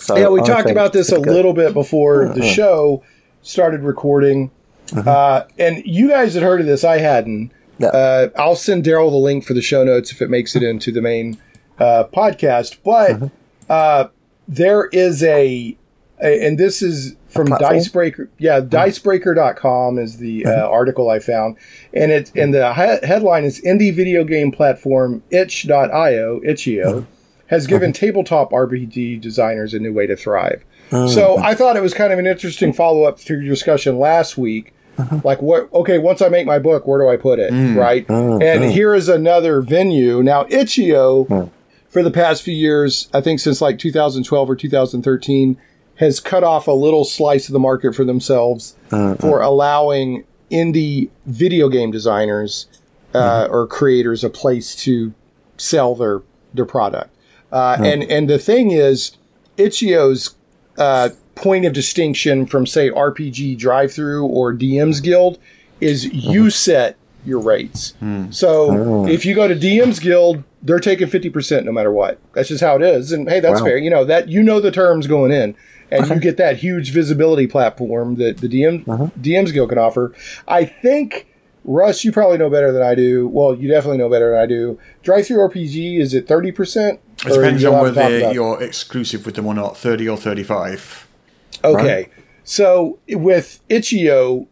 So yeah, we talked about this a good. little bit before the show started recording, uh, and you guys had heard of this. I hadn't. Yeah. Uh, I'll send Daryl the link for the show notes if it makes it into the main uh, podcast. But uh, there is a, a, and this is from? Dicebreaker. Yeah, Dicebreaker.com is the uh, article I found, and it and the he- headline is indie video game platform itch.io itch.io has given uh-huh. tabletop RPG designers a new way to thrive. Oh, so I thought it was kind of an interesting follow up to your discussion last week. Uh-huh. Like what? Okay, once I make my book, where do I put it? Mm. Right. Oh, and here is another venue. Now itch.io for the past few years, I think since like 2012 or 2013, has cut off a little slice of the market for themselves uh-huh. for allowing indie video game designers uh, or creators a place to sell their their product. Uh, And and the thing is, Itch.io's uh, point of distinction from say RPG Drive Through or DM's Guild is you set your rates. So if you go to DM's Guild, they're taking fifty percent no matter what. That's just how it is. And hey, that's Wow. fair. You know that you know the terms going in, and you get that huge visibility platform that the DM DM's Guild can offer. I think. Russ, you probably know better than I do. Well, you definitely know better than I do. Drive through RPG is it thirty percent? It depends on whether you're exclusive with them or not, 30 or 35. Okay. So with Itch.io,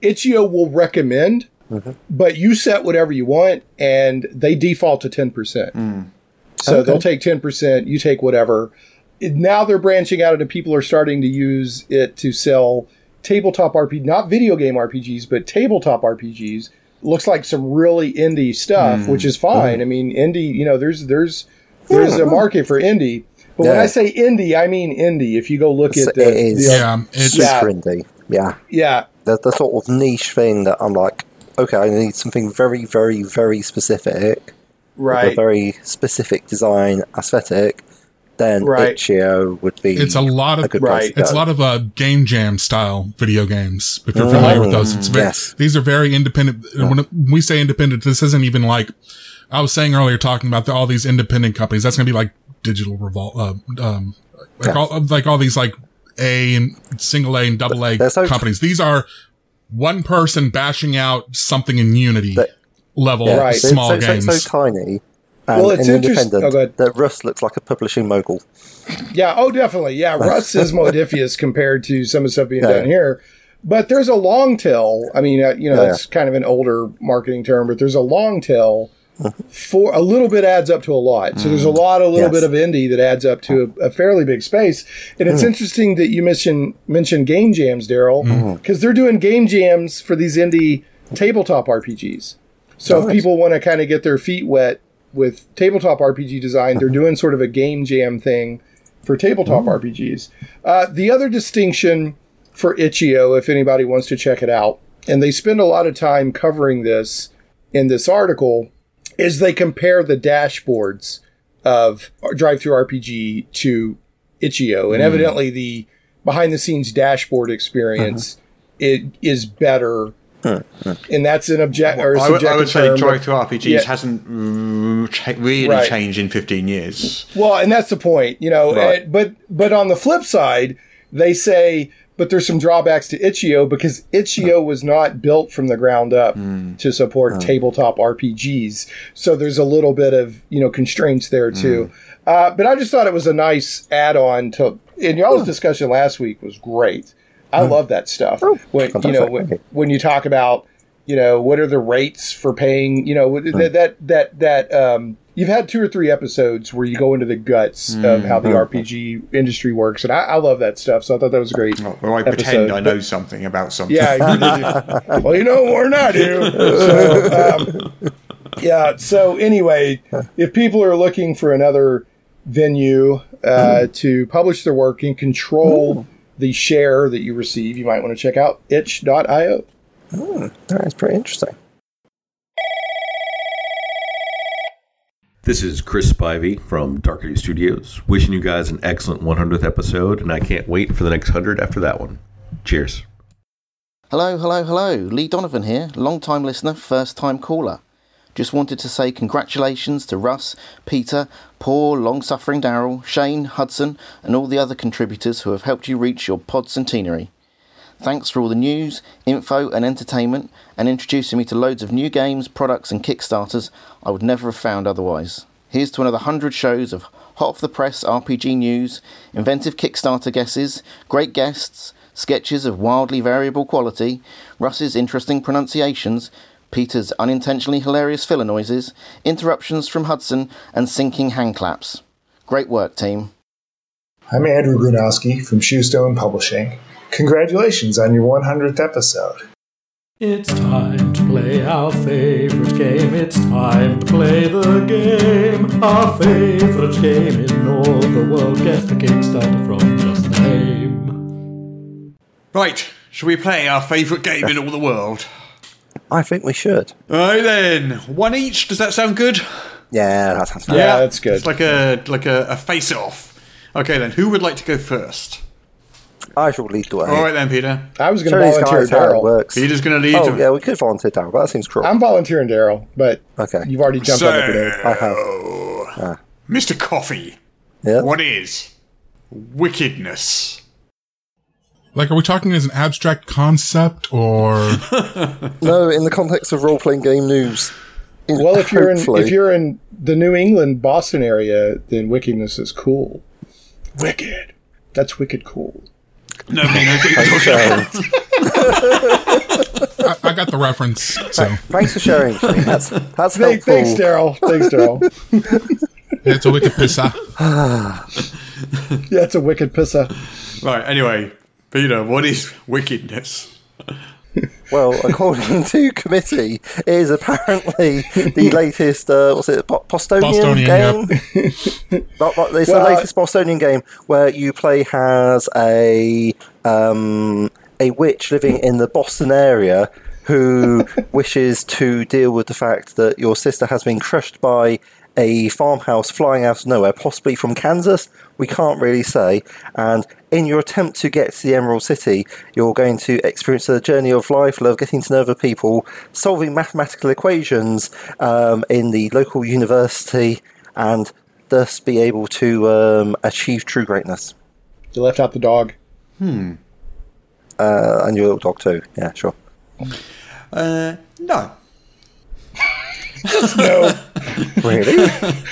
Itch.io will recommend, mm-hmm. but you set whatever you want, and they default to 10%. Mm. So they'll take 10%, you take whatever. Now they're branching out and people are starting to use it to sell tabletop RPG, not video game RPGs, but tabletop RPGs. Looks like some really indie stuff, hmm. which is fine. I mean, indie, you know, there's there's there's a market for indie. But when I say indie, I mean indie. If you go look So at the, it is. the Yeah, it's Yeah. indie. Yeah. yeah, The, the sort of niche thing that I'm like, okay, I need something very, very, very specific, with a very specific design aesthetic. Then Right. Itch.io would be. it's a lot of a good Right. place It's a lot of uh, game jam style video games. If you're familiar with those, it's very, yes. these are very independent. When we say independent, this isn't even like I was saying earlier, talking about the, all these independent companies. That's going to be like Digital Revolt, uh, um, like all like all these like A and single A and double A so- companies. These are one person bashing out something in Unity But- level Yeah, Right. so- small so, so, games. so tiny. And, Well, it's and interest- independent. oh, go that Russ looks like a publishing mogul. Yeah, oh, definitely. Yeah, Russ is Modiphius compared to some of the stuff being Yeah. done here. But there's a long tail. I mean, uh, you know, Yeah. it's kind of an older marketing term, but there's a long tail for a little bit adds up to a lot. So there's a lot, a little Mm. Yes. bit of indie that adds up to a, a fairly big space. And Mm. it's interesting that you mentioned mentioned game jams, Daryl, Mm-hmm. because they're doing game jams for these indie tabletop RPGs. So if people want to kind of get their feet wet with tabletop RPG design, they're doing sort of a game jam thing for tabletop mm-hmm. RPGs. Uh, the other distinction for Itch.io, if anybody wants to check it out, and they spend a lot of time covering this in this article, is they compare the dashboards of Drive Through RPG to Itch.io, and mm. evidently the behind the scenes dashboard experience uh-huh. it is better. And that's an object or a I would, I would say Drive Through RPGs Yeah. hasn't mm, really Right. changed in 15 years. Well, and that's the point, you know. Right. but but on the flip side, they say, but there's some drawbacks to Itch.io because Itch.io was not built from the ground up to support tabletop RPGs. So there's a little bit of you know constraints there too. Uh, but I just thought it was a nice add-on to and y'all's discussion last week was great. I love that stuff. when you know when, when you talk about you know what are the rates for paying you know that that that that um you've had two or three episodes where you go into the guts of how the RPG industry works, and I, I love that stuff. So I thought that was great. Well, I episode, pretend I but- know something about something. Yeah. you- well, you know more than I do. So, um, yeah. So anyway, if people are looking for another venue uh, to publish their work and control the share that you receive, you might want to check out itch.io. Hmm, That's pretty interesting. This is Chris Spivey from Darker Hue Studios, wishing you guys an excellent 100th episode, and I can't wait for the next 100 after that one. Cheers. Hello, hello, hello. Lee Donovan here, long time listener, first time caller. Just wanted to say congratulations to Russ, Peter, poor, long suffering Daryl, Shane, Hudson, and all the other contributors who have helped you reach your pod centenary. Thanks for all the news, info, and entertainment, and introducing me to loads of new games, products, and Kickstarters I would never have found otherwise. Here's to another 100 shows of hot off the press RPG news, inventive Kickstarter guesses, great guests, sketches of wildly variable quality, Russ's interesting pronunciations, Peter's unintentionally hilarious filler noises, interruptions from Hudson, and syncing hand claps. Great work, team. I'm Andrew Grunowski from Shoestone Publishing. Congratulations on your 100th episode. It's time to play our favorite game. It's time to play the game. Our favorite game in all the world. Guess the Kickstarter from just the name. Right, shall we play our favourite game in all the world? I think we should. Right then, one each. Does that sound good? Yeah, that sounds fun. Yeah, that's good. It's like a like a, a face off. Okay then, who would like to go first? I shall lead the way. All right then, Peter. I was going to these volunteer guys how it Daryl. works. Peter's going to lead. Oh, to- yeah, we could volunteer Daryl, but that seems cruel. I'm volunteering Daryl, but okay. you've already jumped on the grenade. So, I have. Ah. Mr. Coffee, Yeah. what is wickedness? Like, are we talking as an abstract concept or? No, in the context of role playing game news. Well, if you're in if you're in the New England Boston area, then wickedness is cool. Wicked. That's wicked cool. Nobody knows what you're talking about. I, I got the reference. So Thanks for sharing. That's that's Thank- helpful. thanks, Daryl. Thanks, Daryl. yeah, it's a wicked pissa. yeah, it's a wicked pissa. Right. Anyway, Peter, what is wickedness? Well, according to committee, it is apparently the latest. Uh, what's it? Bo- Bostonian, Bostonian, game. Not- not- it's Well, the latest Bostonian game where you play as a um, a witch living in the Boston area who wishes to deal with the fact that your sister has been crushed by a farmhouse flying out of nowhere, possibly from Kansas. We can't really say. And in your attempt to get to the Emerald City, you're going to experience a journey of life, love, getting to know other people, solving mathematical equations um, in the local university, and thus be able to um, achieve true greatness. You left out the dog. Hmm. Uh, and your little dog too. Yeah, sure. Uh, no. No. Really?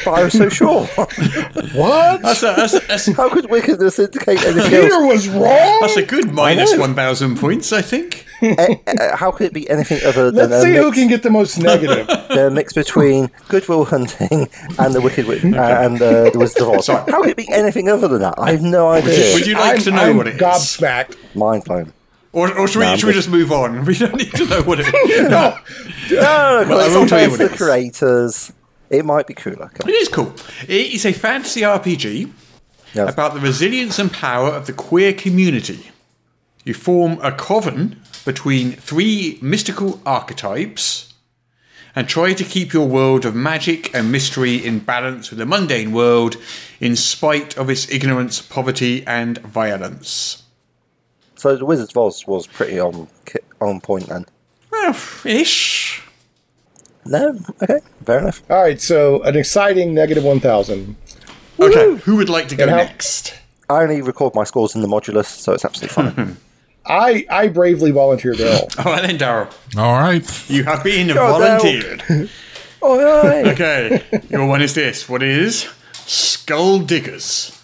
but I was so sure. what? That's a, that's a, that's a, How could wickedness indicate anything Peter else? was wrong. that's a good 1,000 points, I think. Eh, eh, how could it be anything other than Let's a see who can get the most negative. the mix between Goodwill Hunting and the Wicked Witch uh, and uh, the Wizard of Oz? Sorry. How could it be anything other than that? I have no idea. Would you like I'm, to know I'm what it is? gobsmacked. Mind blown. Or, or should, we, No, I'm should we just move on? We don't need to know what it is. No. No, no, Well, I it's will tell you what to it the creators. It might be cooler. Come It is cool. It is a fantasy RPG Yes. about the resilience and power of the queer community. You form a coven between three mystical archetypes and try to keep your world of magic and mystery in balance with the mundane world in spite of its ignorance, poverty, and violence. So the Wizard of Oz was pretty on on point then. Well, ish. No, okay, fair enough. All right, so an exciting negative 1,000. Okay, who would like to go And how- next? I only record my scores in the modulus, so it's absolutely fine. I, I bravely volunteered Daryl. All right then, Daryl. All right. You have been Go, volunteered. oh, yeah. Okay, your one is this. What is Skull Diggers?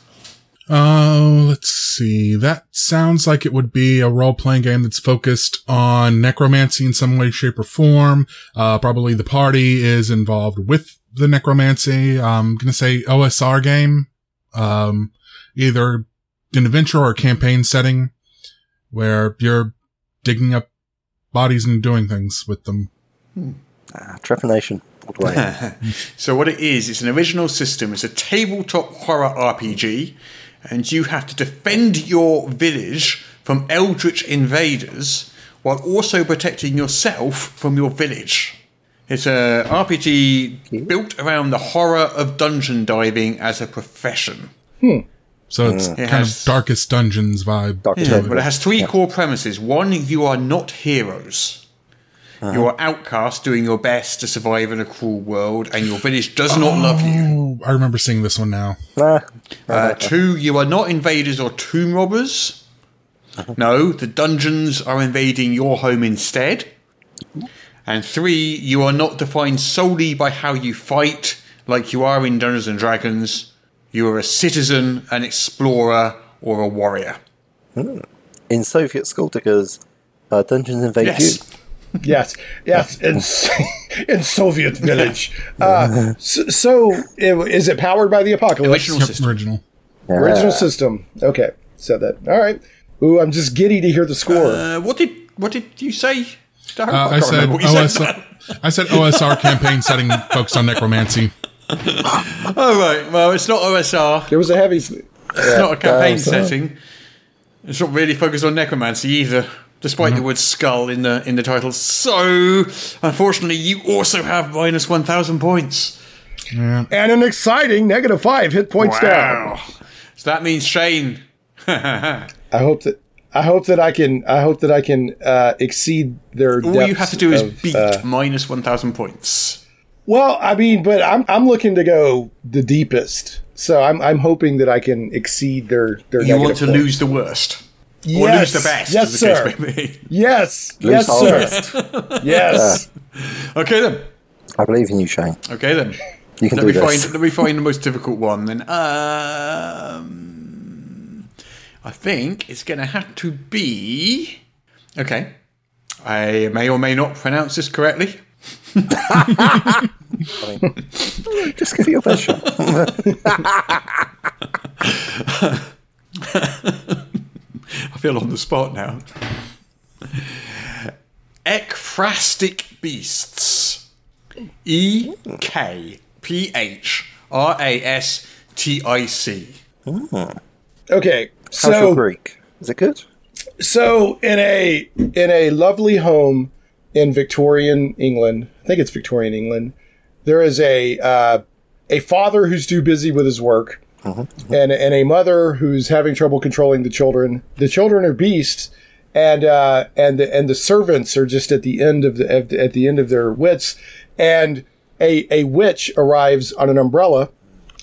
Oh, let's see. That sounds like it would be a role playing game that's focused on necromancy in some way, shape, or form. Uh, probably the party is involved with the necromancy. I'm gonna say OSR game. Um, either an adventure or a campaign setting where you're digging up bodies and doing things with them. Ah, trepanation. all the way. so what it is, it's an original system. It's a tabletop horror RPG, and you have to defend your village from eldritch invaders while also protecting yourself from your village. It's a RPG hmm. built around the horror of dungeon diving as a profession. Hmm. So it's hmm. It kind has- of darkest dungeons vibe. Dark to Yeah, but it has three core premises. One, you are not heroes. You are outcast doing your best to survive in a cruel world, and your village does not love you. Oh, I remember seeing this one now. Uh, two, you are not invaders or tomb robbers. No, the dungeons are invading your home instead. And three, you are not defined solely by how you fight, like you are in Dungeons and Dragons. You are a citizen, an explorer, or a warrior. in Soviet Skulldiggers, uh, Dungeons Invade Yes. You. Yes, yes, in, in Soviet village. Uh, so, so i- is it powered by the apocalypse? Original Yep, system. original. Original system. Okay, said that. All right. Ooh, I'm just giddy to hear the score. Uh, what did what did you say? Uh, I can't said remember said. OSR. I said OSR campaign setting focused on necromancy. Oh right, well it's not OSR. It was a heavy. s- It's not a campaign um, setting. It's not really focused on necromancy either, despite the word skull in the in the title. So, unfortunately, you also have minus one thousand points. And an exciting negative five hit points down. So that means Shane. I hope that. I hope that I can. I hope that I can uh, exceed their. All you have to do is of, beat uh, minus one thousand points. well, I mean, but I'm I'm looking to go the deepest. So I'm I'm hoping that I can exceed their their. You want to points. lose the worst. Or Yes, lose the best, yes, as the sir. case may be. Yes, Lose yes, sir. yes. Okay then. I believe in you, Shane. Okay then. You can let do me this. find let me find the most difficult one then. Um, I think it's going to have to be. Okay, I may or may not pronounce this correctly. Just give it your best shot. I feel on the spot now. Ekphrastic beasts. E K P H R A S T I C. Okay, How's your so Greek? Is it good? so in a in a lovely home in Victorian England, I think it's Victorian England. There is a uh, a father who's too busy with his work, and and a mother who's having trouble controlling the children. The children are beasts, and uh, and the, and the servants are just at the end of the at the- end of their wits. And a a witch arrives on an umbrella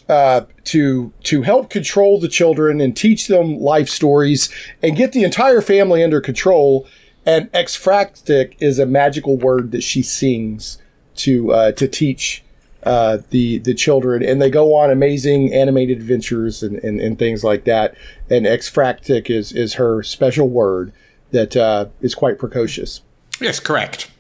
uh, to to help control the children and teach them life stories and get the entire family under control. And exphractic is a magical word that she sings to uh, to teach uh, the the children, and they go on amazing animated adventures and, and, and things like that. And exfractic is is her special word that uh, is quite precocious. Yes, correct.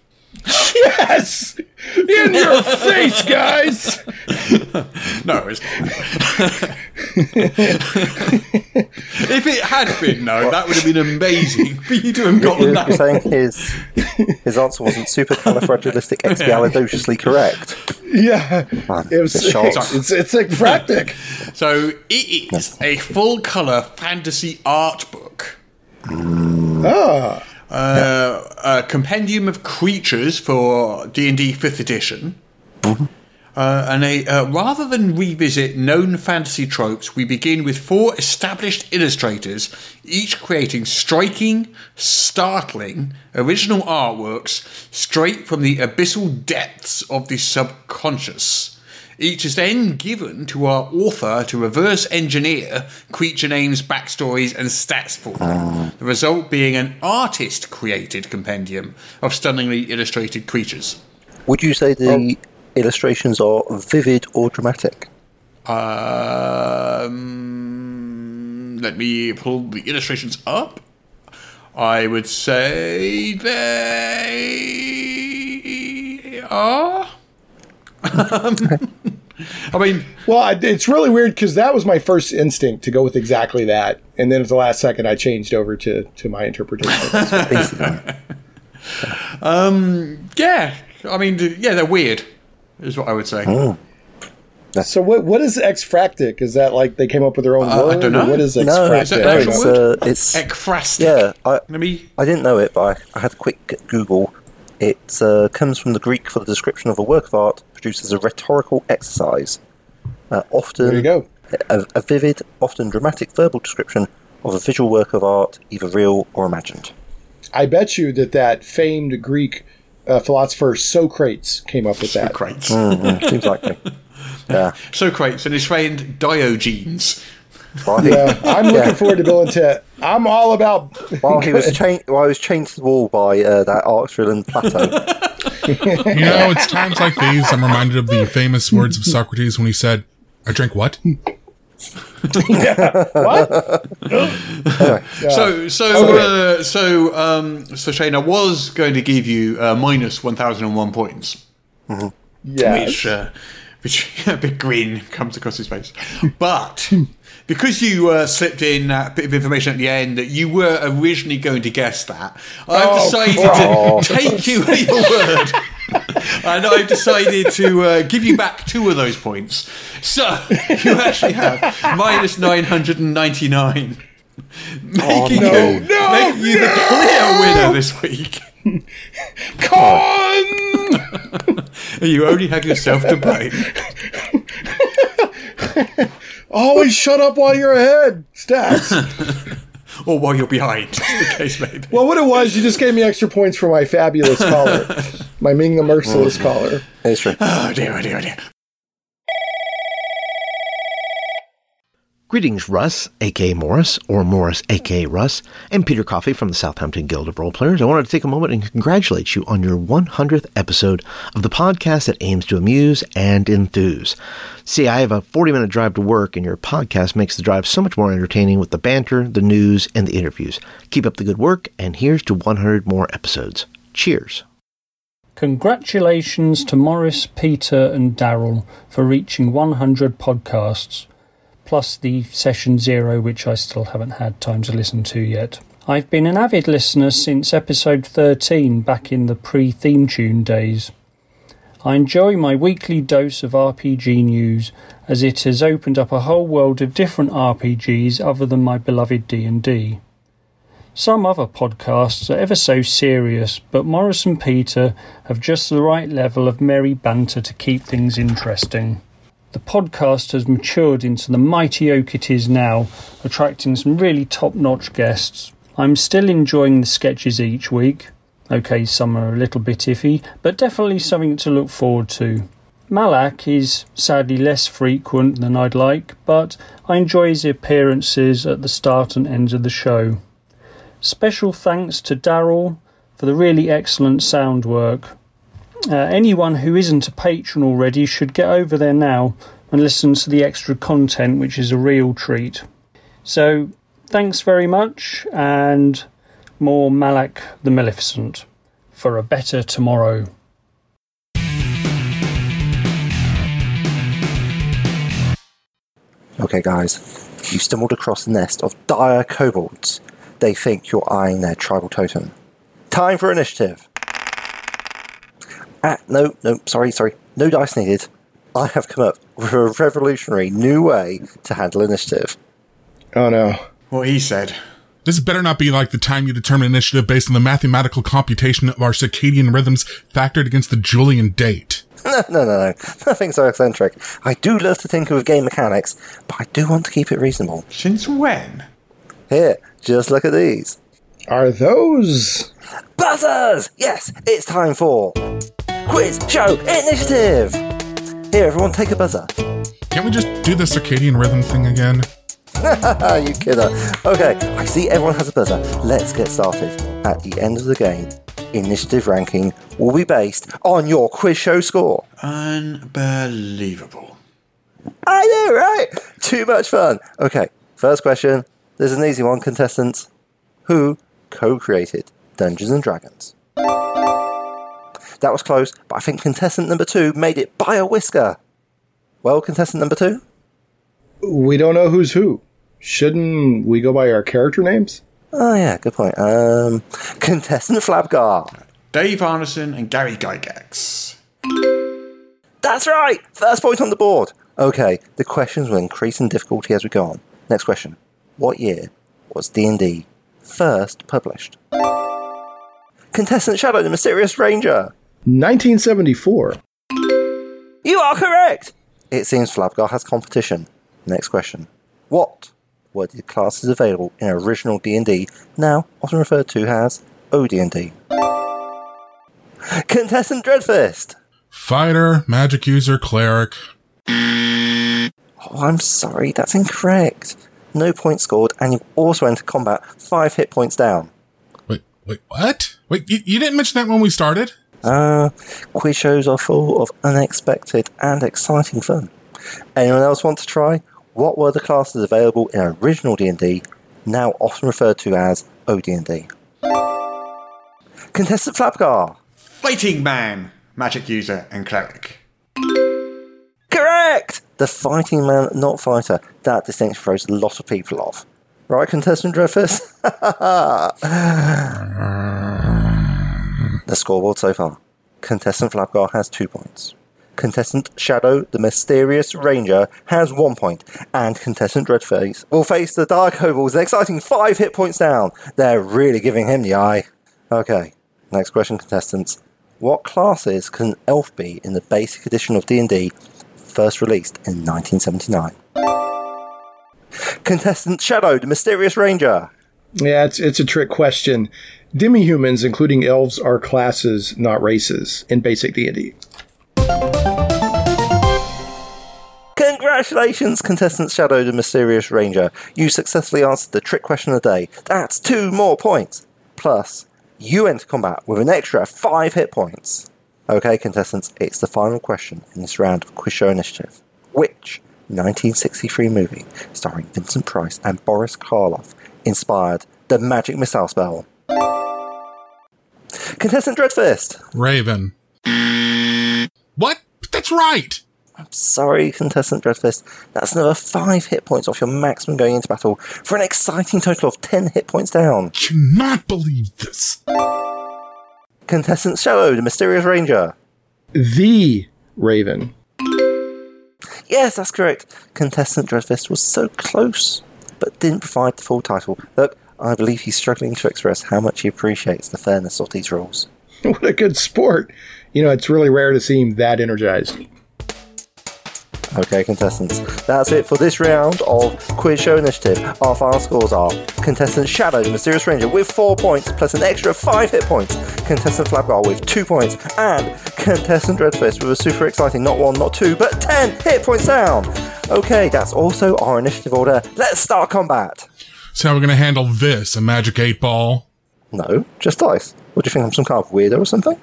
Yes, in your face, guys. No, it's. if it had been, no, that would have been amazing But you to have gotten You're, that. you're saying his his answer wasn't supercalifragilisticexpialidociously correct. Yeah, it was. the shots. It's it's exphractic. So it is a full color fantasy art book. Ah. Uh, a compendium of creatures for D and D Fifth Edition. Uh, and a, uh, rather than revisit known fantasy tropes, we begin with four established illustrators, each creating striking, startling, original artworks straight from the abyssal depths of the subconscious. Each is then given to our author to reverse engineer creature names, backstories, and stats for them. The result being an artist created compendium of stunningly illustrated creatures. Would you say the illustrations are vivid or dramatic? Um, let me pull the illustrations up. I would say they are. I mean, Well, I, it's really weird because that was my first instinct to go with exactly that, and then at the last second, I changed over to to my interpretation. um, yeah. I mean, yeah, they're weird, is what I would say. so, what what is exfractic? Is that like they came up with their own Uh, I word? don't know. What is exfractic? Is that no, it's, word? uh, it's Ekphrastic. yeah. I, Let me. I didn't know it, but I, I had a quick Google. It uh, comes from the Greek for the description of a work of art produced as a rhetorical exercise. Uh, often, There you go. A, a vivid, often dramatic verbal description of a visual work of art, either real or imagined. I bet you that that famed Greek uh, philosopher Socrates came up with that. Socrates. Mm, seems likely. Yeah. Socrates and his friend Diogenes. While he, Yeah, I'm looking Yeah. forward to Bill and Ted. I'm all about. while he was chained, while he was chained to the wall by uh, that arch villain Plato. You know, it's times like these I'm reminded of the famous words of Socrates when he said, I drink what? So, so, uh, so, um, so Shane, I was going to give you uh, minus one thousand and one points, Yeah. which, uh, which a big grin comes across his face, but. Because you uh, slipped in that bit of information at the end that you were originally going to guess that, I've Oh, decided God. to take you at your word, and I've decided to uh, give you back two of those points. So you actually have minus nine hundred and ninety-nine, making no. you, No, making you the clear winner this week. Con! You only have yourself to blame. Always shut up while you're ahead. Stats. or while you're behind, as the case may be. well, what it was, you just gave me extra points for my fabulous collar, my Ming the Merciless collar. It's true. Oh dear, oh dear, oh dear. Greetings, Russ, aka Morrus, or Morrus, aka Russ, and Peter Coffey from the Southampton Guild of Role Players. I wanted to take a moment and congratulate you on your 100th episode of the podcast that aims to amuse and enthuse. See, I have a 40 minute drive to work, and your podcast makes the drive so much more entertaining with the banter, the news, and the interviews. Keep up the good work, and here's to 100 more episodes. Cheers. Congratulations to Morrus, Peter, and Daryl for reaching 100 podcasts, plus the session zero, which I still haven't had time to listen to yet. I've been an avid listener since episode 13 back in the pre theme tune days. I enjoy my weekly dose of RPG news as it has opened up a whole world of different RPGs other than my beloved D&D. Some other podcasts are ever so serious, but Morrus and Peter have just the right level of merry banter to keep things interesting. The podcast has matured into the mighty oak it is now, attracting some really top notch guests. I'm still enjoying the sketches each week. Okay, some are a little bit iffy, but definitely something to look forward to. Malak is sadly less frequent than I'd like, but I enjoy his appearances at the start and end of the show. Special thanks to Daryl for the really excellent sound work. Uh, anyone who isn't a patron already should get over there now and listen to the extra content, which is a real treat. So, thanks very much, and more Malak the Maleficent for a better tomorrow. Okay, guys, you stumbled across a nest of dire kobolds. They think you're eyeing their tribal totem. Time for initiative. Ah, no, no, sorry, sorry. No dice needed. I have come up with a revolutionary new way to handle initiative. Oh no. What he said. This better not be like the time you determine initiative based on the mathematical computation of our circadian rhythms factored against the Julian date. No, no, no, no. Nothing so eccentric. I do love to think of game mechanics, but I do want to keep it reasonable. Since when? Here, just look at these. Are those buzzers? Yes, it's time for quiz show initiative. Here, everyone, take a buzzer. Can't we just do the circadian rhythm thing again? you kidder. Okay, I see everyone has a buzzer. Let's get started. At the end of the game, initiative ranking will be based on your quiz show score. Unbelievable. I know, right? Too much fun. Okay, first question There's an easy one, contestants. Who co-created Dungeons and Dragons? That was close, but I think contestant number two made it by a whisker. Well, contestant number two? We don't know who's who. Shouldn't we go by our character names? Oh yeah, good point. Um, contestant Flabgar. Dave Arneson and Gary Gygax. That's right! First point on the board. Okay, the questions will increase in difficulty as we go on. Next question. What year was D&D first published? Contestant Shadow, the Mysterious Ranger. 1974. You are correct! It seems Flabgar has competition. Next question. What were the classes available in original D&D, now often referred to as OD&D? Contestant Dreadfist. Fighter, magic user, cleric. Oh, I'm sorry, that's incorrect. No points scored, and you've also entered combat five hit points down. Wait, wait, what? Wait, you, you didn't mention that when we started? Uh, quiz shows are full of unexpected and exciting fun. Anyone else want to try? What were the classes available in original D&D, now often referred to as OD&D? Contestant Flapgar. Fighting Man, Magic User, and Cleric. Correct! The fighting man, not fighter. That distinction throws a lot of people off. Right, contestant Dreyfus? the scoreboard so far. Contestant Flapgar has two points. Contestant Shadow, the mysterious ranger, has one point, and contestant Dreadface will face the Dark Ovals, an exciting five hit points down. They're really giving him the eye. Okay, next question, contestants. What classes can an elf be in the basic edition of D&D, first released in 1979? Contestant Shadow, the mysterious ranger. Yeah, it's it's a trick question. Demi-humans, including elves, are classes, not races, in basic D&D. Congratulations, contestant Shadow, the mysterious ranger. You successfully answered the trick question of the day. That's two more points. Plus, you enter combat with an extra five hit points. Okay, contestants, it's the final question in this round of Quiz Show Initiative. Which 1963 movie starring Vincent Price and Boris Karloff inspired the magic missile spell? Contestant Dreadfist. Raven. What? That's right! I'm sorry, contestant Dreadfist. That's another five hit points off your maximum going into battle for an exciting total of 10 hit points down. Cannot believe this. Contestant Shadow, the mysterious ranger. The Raven. Yes, that's correct. Contestant Dreadfist was so close, but didn't provide the full title. Look, I believe he's struggling to express how much he appreciates the fairness of these rules. what a good sport. You know, it's really rare to see him that energized. Okay, contestants, that's it for this round of Quiz Show Initiative. Our final scores are contestant Shadow, the Mysterious Ranger, with four points, plus an extra five hit points. Contestant Flapgar with two points, and contestant Dreadfist with a super exciting not one, not two, but ten hit points down. Okay, that's also our initiative order. Let's start combat. So how we're going to handle this? A magic eight ball? No, just dice. What do you think? I'm some kind of weirdo or something?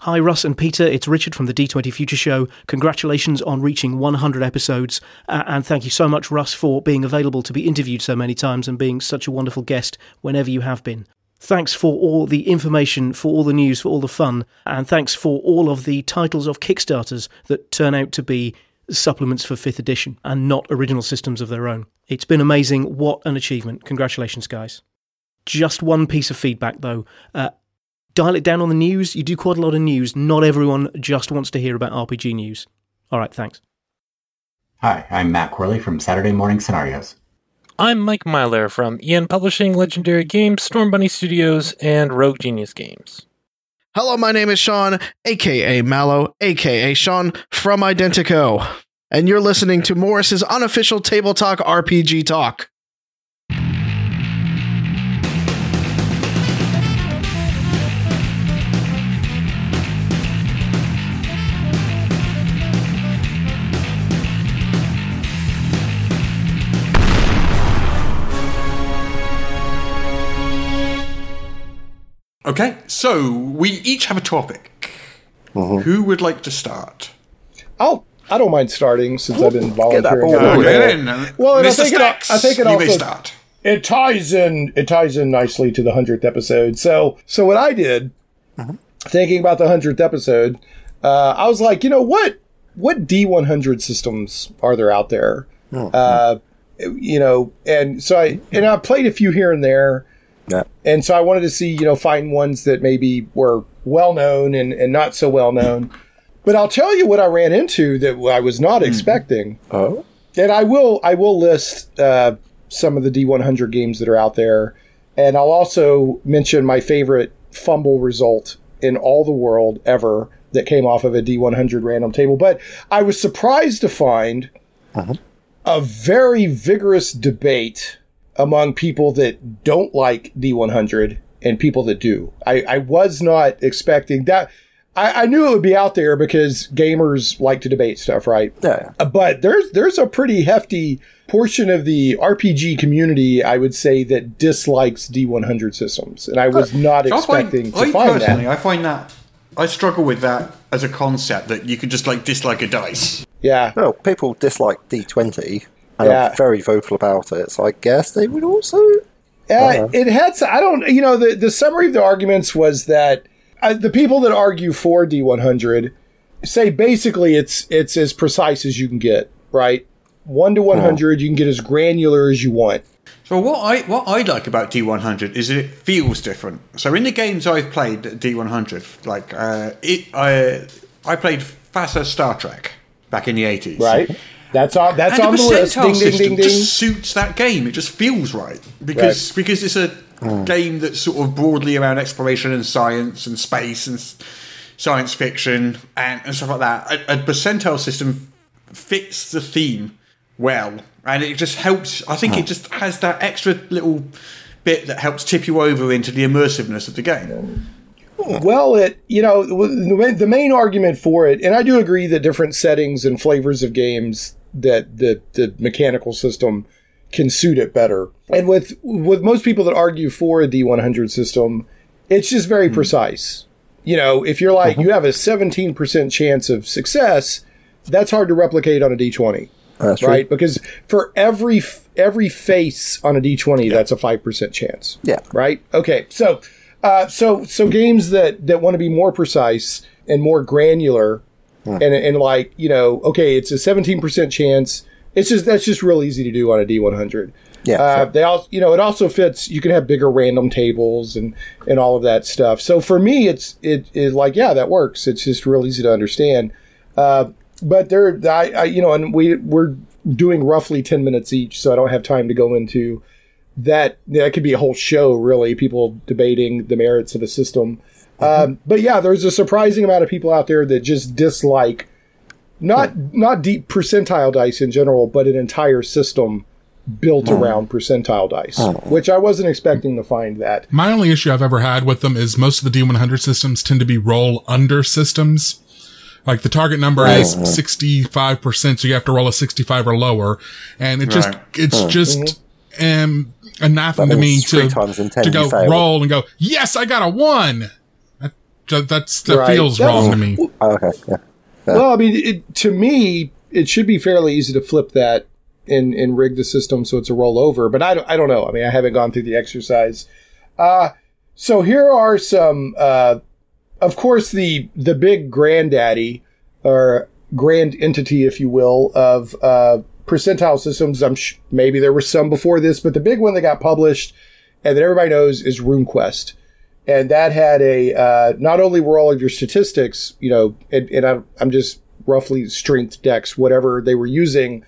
Hi, Russ and Peter. It's Richard from the D20 Future Show. Congratulations on reaching 100 episodes. Uh, and thank you so much, Russ, for being available to be interviewed so many times and being such a wonderful guest whenever you have been. Thanks for all the information, for all the news, for all the fun, and thanks for all of the titles of Kickstarters that turn out to be supplements for 5th edition and not original systems of their own. It's been amazing. What an achievement. Congratulations, guys. Just one piece of feedback, though. Uh, dial it down on the news. You do quite a lot of news. Not everyone just wants to hear about RPG news. All right, thanks. Hi, I'm Matt Corley from Saturday Morning Scenarios. I'm Mike Myler from EN Publishing, Legendary Games, Storm Bunny Studios, and Rogue Genius Games. Hello, my name is Sean, aka Mallow, aka Sean from Identico. And you're listening to Morrus's unofficial Table Talk RPG Talk. Okay, so we each have a topic. Who would like to start? I'll I don't mind starting since I've been volunteering. ball on rolling. the Okay, roll. then. Well, and I Mr. think, it, I think it you may start. it ties in it ties in nicely to the hundredth episode. So so what I did, thinking about the hundredth episode, uh, I was like, you know what what D one hundred systems are there out there? Uh, you know, and so I and I played a few here and there. Yeah. And so I wanted to see, you know, find ones that maybe were well known and, and not so well known. But I'll tell you what I ran into that I was not expecting. Oh. And I will I will list uh, some of the D100 games that are out there, and I'll also mention my favorite fumble result in all the world ever that came off of a D100 random table. But I was surprised to find a very vigorous debate among people that don't like D100 and people that do. I, I was not expecting that. I, I knew it would be out there because gamers like to debate stuff, right? Yeah. Uh, But there's there's a pretty hefty portion of the RPG community, I would say, that dislikes D100 systems, and I was not I find- expecting I to find personally, that. I find that I struggle with that as a concept that you could just like dislike a dice. Yeah. Well, people dislike D20 and Yeah. are very vocal about it, so I guess they would also. Uh, it had. I don't. You know, the the summary of the arguments was that uh, the people that argue for D100 say basically it's it's as precise as you can get. Right, one to 100, you can get as granular as you want. So what I what I like about D100 is that it feels different. So in the games I've played at D100, like uh, it, I I played FASA Star Trek back in the 80s. Right. That's on. That's and on the, list. Ding ding system ding ding. just suits that game. It just feels right because because it's a game that's sort of broadly around exploration and science and space and science fiction and, and stuff like that. A, a percentile system fits the theme well, and it just helps. I think it just has that extra little bit that helps tip you over into the immersiveness of the game. Well, it you know the main argument for it, and I do agree that different settings and flavors of games that the the mechanical system can suit it better. And with with most people that argue for a D100 system, it's just very precise. You know, if you're like you have a 17% chance of success, that's hard to replicate on a D20. That's true. right? Because for every every face on a D20, that's a 5% chance Yeah. right? Okay, so uh, so so games that that want to be more precise and more granular, and and like you know, okay, it's a seventeen percent chance. It's just that's just real easy to do on a D one hundred. Yeah, uh, sure. they also you know it also fits. You can have bigger random tables and and all of that stuff. So for me, it's it is like yeah, that works. It's just real easy to understand. Uh, but there, I, I you know, and we we're doing roughly ten minutes each, so I don't have time to go into that that could be a whole show really people debating the merits of a system um, but yeah there's a surprising amount of people out there that just dislike not not deep percentile dice in general but an entire system built around percentile dice which i wasn't expecting to find that My only issue I've ever had with them is most of the D100 systems tend to be roll under systems. Like the target number is 65%, so you have to roll a 65 or lower. And it just, Right. it's Hmm. just, um, anathema That to me to, times in 10 to go roll and go, yes, I got a one. That, that- that's, that Right. feels That wrong was- to me. Oh, okay, yeah. well i mean it, to me it should be fairly easy to flip that and and rig the system so it's a rollover but i don't, I don't know i mean i haven't gone through the exercise uh so here are some uh of course the the big granddaddy or grand entity if you will of uh percentile systems i'm sh- maybe there were some before this but the big one that got published and that everybody knows is RuneQuest and that had a uh, not only were all of your statistics, you know, and, and I'm, I'm just roughly strength decks, whatever they were using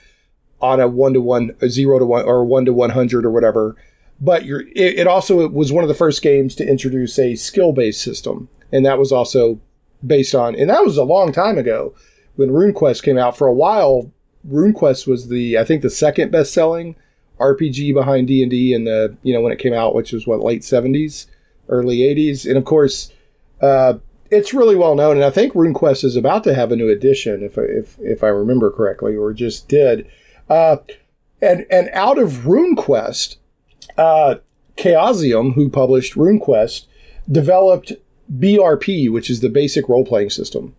on a one to one, zero to one, or one to one hundred or whatever. But your it, it also was one of the first games to introduce a skill based system, and that was also based on, and that was a long time ago when RuneQuest came out. For a while, RuneQuest was the I think the second best selling RPG behind D and D in the you know when it came out, which was what late seventies early 80s. And of course, uh, it's really well known. And I think RuneQuest is about to have a new edition, if, if, if I remember correctly, or just did. Uh, and, and out of RuneQuest, uh, Chaosium, who published RuneQuest, developed BRP, which is the basic role playing system.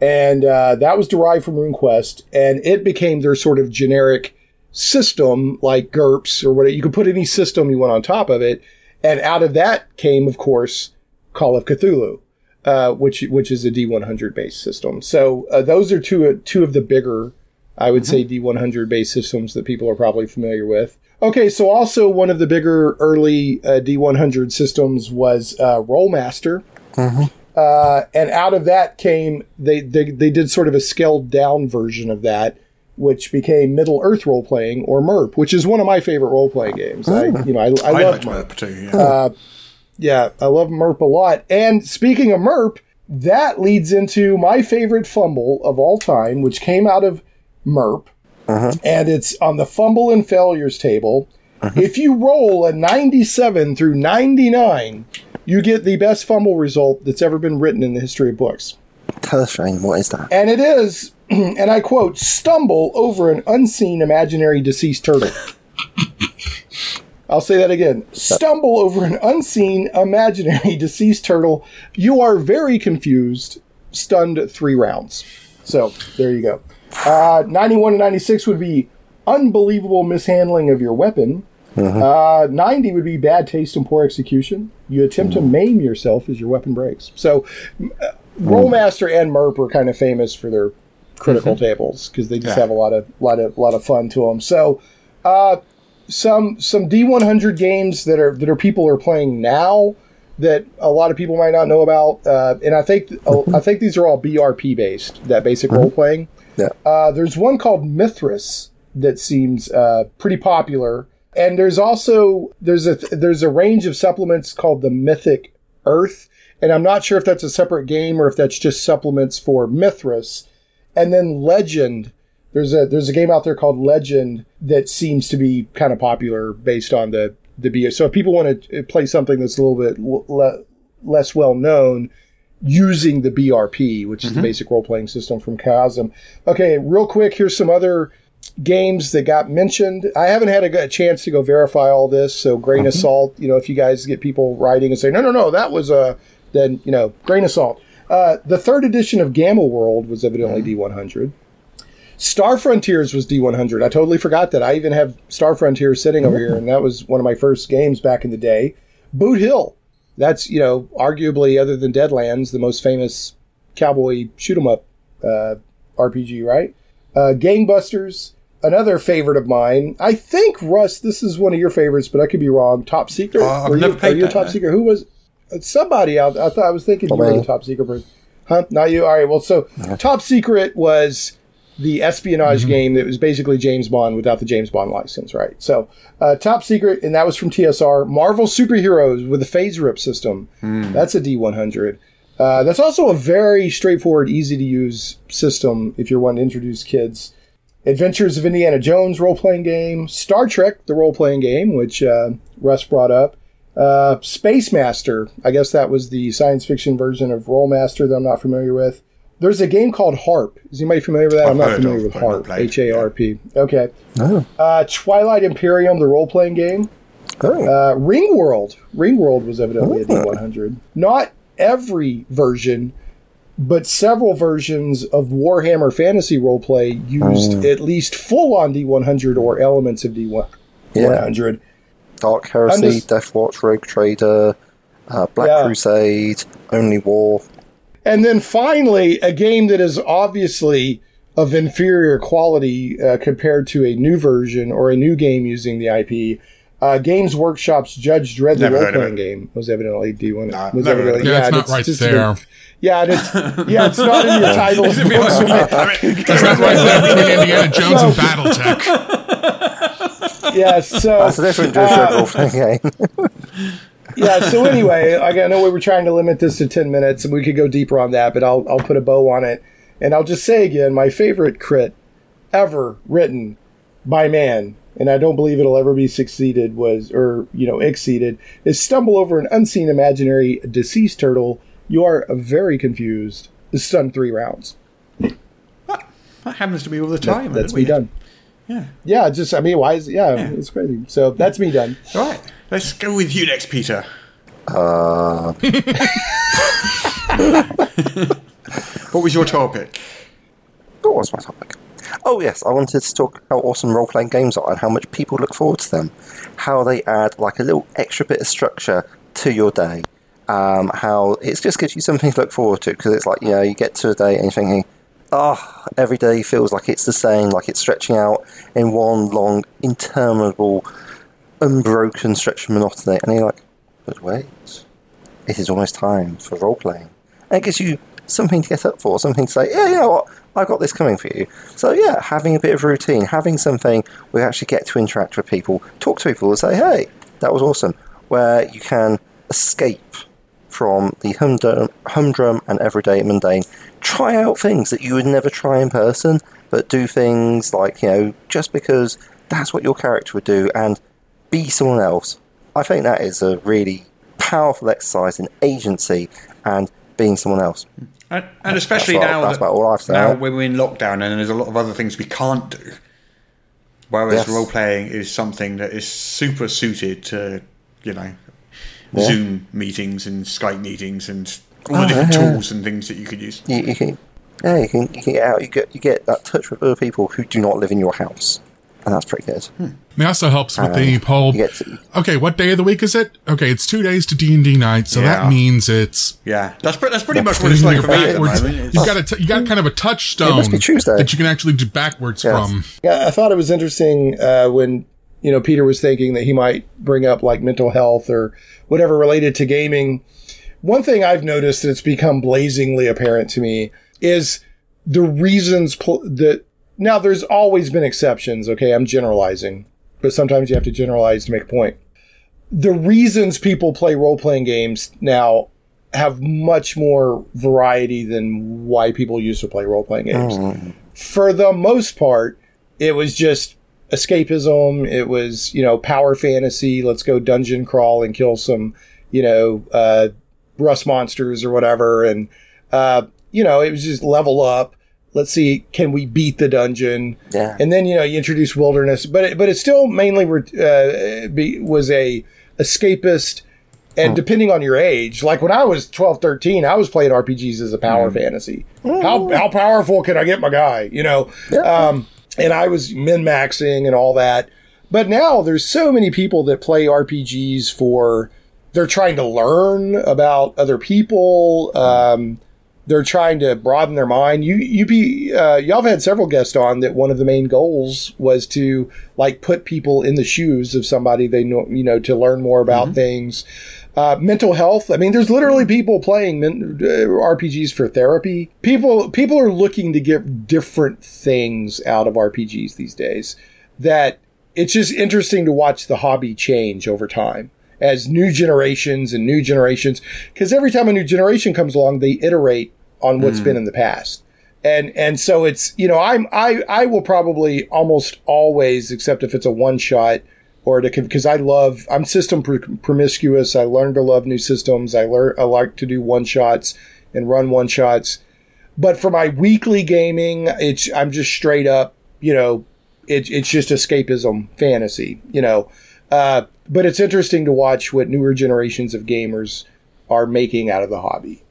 and uh, that was derived from RuneQuest, and it became their sort of generic system, like GURPS or whatever. You could put any system you want on top of it, and out of that came, of course, Call of Cthulhu, uh, which which is a D100 based system. So uh, those are two two of the bigger, I would say, D100 based systems that people are probably familiar with. Okay, so also one of the bigger early uh, D100 systems was uh, Rolemaster. Uh, and out of that came they, they they did sort of a scaled down version of that, which became Middle Earth role playing or MERP, which is one of my favorite role playing games. I ah. you know I, I, I love liked MERP. MERP too, yeah. Uh, yeah, I love MERP a lot. And speaking of MERP, that leads into my favorite fumble of all time, which came out of MERP, uh-huh. and it's on the fumble and failures table. Uh-huh. If you roll a 97 through 99, you get the best fumble result that's ever been written in the history of books. Tell us, Shane, what is that? And it is, and I quote, stumble over an unseen imaginary deceased turtle. I'll say that again. Stumble over an unseen imaginary deceased turtle. You are very confused, stunned three rounds. So there you go. Uh, 91 and 96 would be unbelievable mishandling of your weapon. Uh, 90 would be bad taste and poor execution. You attempt to maim yourself as your weapon breaks. So, uh, Rolemaster and MERP are kind of famous for their critical tables because they just Yeah. have a lot of lot of lot of fun to them. So, uh, some some D100 games that are that are people are playing now that a lot of people might not know about, uh, and I think I think these are all BRP based, that basic role playing. Yeah. Uh, there's one called Mythras that seems uh, pretty popular, and there's also there's a there's a range of supplements called the Mythic Earth, and I'm not sure if that's a separate game or if that's just supplements for Mythras. And then Legend, there's a there's a game out there called Legend that seems to be kind of popular based on the the B. So if people want to uh, play something that's a little bit le- less well known, using the BRP, which is the mm-hmm. basic role playing system from Chaosium. Okay, real quick, here's some other games that got mentioned. I haven't had a, good chance to go verify all this, so grain of mm-hmm. salt. You know, if you guys get people writing and say, no, no, no, that was a, then you know, grain of salt. Uh, the third edition of Gamma World was evidently D100. Star Frontiers was D100. I totally forgot that. I even have Star Frontiers sitting over here, and that was one of my first games back in the day. Boot Hill. That's, you know, arguably, other than Deadlands, the most famous cowboy shoot 'em up uh, RPG, right? Uh, Gangbusters, another favorite of mine. I think, Russ, this is one of your favorites, but I could be wrong. Top Secret? Uh, I've Were never you, played Are you a Top no. Secret? Who was somebody out I thought I was thinking you were the Top Secret person. Huh? Not you? All right, well, so Top Secret was the espionage game that was basically James Bond without the James Bond license, right? So, uh, Top Secret, and that was from TSR. Marvel Superheroes with the FASERIP system. That's a D100. Uh, that's also a very straightforward, easy to use system if you're wanting to introduce kids. Adventures of Indiana Jones role playing game. Star Trek, the role playing game, which uh, Russ brought up. Uh, Space Master, I guess that was the science fiction version of Rolemaster that I'm not familiar with. There's a game called Harp. Is anybody familiar with that? I'm I've not familiar of, with Harp. H A R P. Okay. Oh. Uh, Twilight Imperium, the role playing game. Oh. Uh, Ring World. Ring World was evidently a D100. Not every version, but several versions of Warhammer Fantasy Roleplay used Mm. at least full on D100 or elements of D100. Dark Heresy, I'm just- Death Watch, Rogue Trader, uh, Black Yeah. Crusade, Only War. And then finally, a game that is obviously of inferior quality uh, compared to a new version or a new game using the IP. Uh, Games Workshop's Judge Dredd the Never role playing game was evidently D1. Nah, was never heard of evidently, it. Yeah, it's and not right just there. been- yeah, and it's yeah, it's not in your title. It's a bit I mean, It's not right there between Indiana Jones and BattleTech. yeah, so That's a different Judge uh, Dredd game. yeah. So anyway, like, I know we were trying to limit this to ten minutes, and we could go deeper on that, but I'll I'll put a bow on it, and I'll just say again, my favorite crit ever written by man, and I don't believe it'll ever be succeeded was or you know exceeded is stumble over an unseen imaginary deceased turtle. You are very confused. Is stunned three rounds. that happens to me all the time. that's isn't me done. Yeah. Yeah, just I mean, why is yeah, it's crazy. So that's me done. All right. Let's go with you next, Peter. Uh, What was your topic? What was my topic? Oh yes, I wanted to talk how awesome role-playing games are and how much people look forward to them. How they add like a little extra bit of structure to your day. Um, how it just gives you something to look forward to because it's like you know you get to a day and you're thinking, oh, every day feels like it's the same, like it's stretching out in one long, interminable, unbroken stretch of monotony, and you're like, but wait, it is almost time for role playing. And it gives you something to get up for, something to say, yeah, you know what, I've got this coming for you. So yeah, having a bit of routine, having something where you actually get to interact with people, talk to people and say, hey, that was awesome, where you can escape from the humdrum, humdrum and everyday mundane. Try out things that you would never try in person, but do things like, you know, just because that's what your character would do and be someone else. I think that is a really powerful exercise in agency and being someone else. And, and especially That's now, that's that, about all I've said. now when we're in lockdown and there's a lot of other things we can't do. Whereas Yes. role playing is something that is super suited to, you know, Yeah. Zoom meetings and Skype meetings and all the Oh, different yeah, yeah. tools and things that you could use. You, you can, yeah, you can, you can get out. You get you get that touch with other people who do not live in your house, and that's pretty good. And it also helps with the poll. to- Okay, what day of the week is it? Okay, it's two days to D and D night, so Yeah. that means it's Yeah, that's pre- that's pretty much what it's like for me at the backwards. moment. You've got a t- you got kind of a touchstone be that you can actually do backwards from. Yeah, I thought it was interesting uh, when you know Peter was thinking that he might bring up like mental health or whatever related to gaming. One thing I've noticed that's become blazingly apparent to me is the reasons pl- that now there's always been exceptions. Okay, I'm generalizing, but sometimes you have to generalize to make a point. The reasons people play role playing games now have much more variety than why people used to play role playing games oh. for the most part, it was just escapism. It was, you know, power fantasy. Let's go dungeon crawl and kill some, you know, uh, rust monsters or whatever. And, uh, you know, it was just level up. Let's see, can we beat the dungeon? Yeah. And then, you know, you introduce wilderness, but it, but it still mainly re- uh, be, was a escapist. And depending on your age, like when I was 12, 13, I was playing RPGs as a power fantasy. How, how powerful can I get my guy? You know? Um, and I was min maxing and all that. But now there's so many people that play RPGs for, they're trying to learn about other people. Um, they're trying to broaden their mind. You you be uh, y'all have had several guests on that one of the main goals was to like put people in the shoes of somebody they know you know to learn more about things. Uh, mental health. I mean, there's literally people playing men, uh, RPGs for therapy. People people are looking to get different things out of RPGs these days. That it's just interesting to watch the hobby change over time as new generations and new generations because every time a new generation comes along they iterate on what's Mm. been in the past and and so it's you know i'm i i will probably almost always except if it's a one shot or to because i love i'm system pr- promiscuous i learn to love new systems i learn i like to do one shots and run one shots but for my weekly gaming it's i'm just straight up you know it, it's just escapism fantasy you know uh, but it's interesting to watch what newer generations of gamers are making out of the hobby.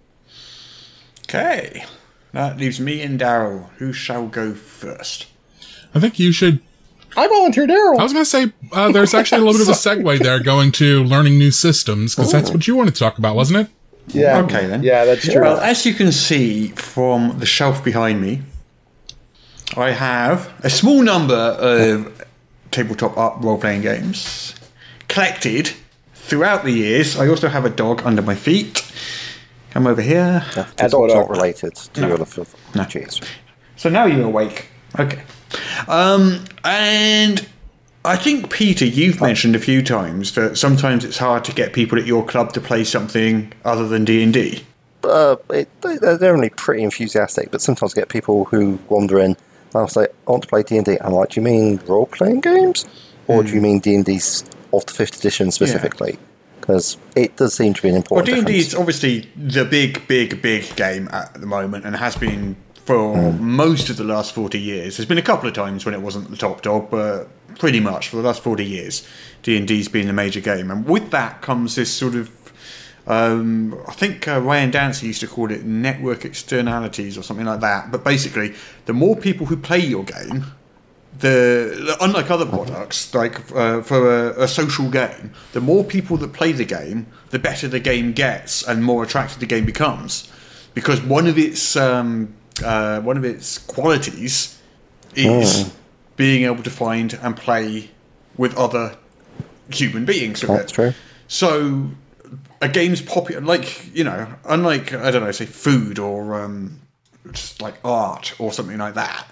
Okay, that leaves me and Daryl. Who shall go first? I think you should. I volunteered Daryl. I was going to say uh, there's actually a little bit of a segue there going to learning new systems because that's what you wanted to talk about, wasn't it? Yeah. Okay then. Yeah, that's true. Well, as you can see from the shelf behind me, I have a small number of tabletop art role playing games collected throughout the years. I also have a dog under my feet. Come over here. The dog's not related to your other No. Jeez. So now you're awake. Okay. Um, and I think, Peter, you've mentioned a few times that sometimes it's hard to get people at your club to play something other than D&D. Uh, it, they- they're generally pretty enthusiastic, but sometimes get people who wander in and I'll say, I want to play D&D. I'm like, do you mean role-playing games? Or do you mean D&D's of the 5th edition specifically? Because it does seem to be an important Well, D&D difference. is obviously the big, big, big game at the moment and has been for most of the last 40 years. There's been a couple of times when it wasn't the top dog, but pretty much for the last 40 years, D&D's been the major game. And with that comes this sort of Um, I think uh, Ryan Dancey used to call it network externalities or something like that. But basically, the more people who play your game, the unlike other products, like uh, for a, a social game, the more people that play the game, the better the game gets and more attractive the game becomes. Because one of its um, uh, one of its qualities is Mm. being able to find and play with other human beings. That's it. true. So a game's popular, like you know, unlike I don't know, say food or um, just like art or something like that,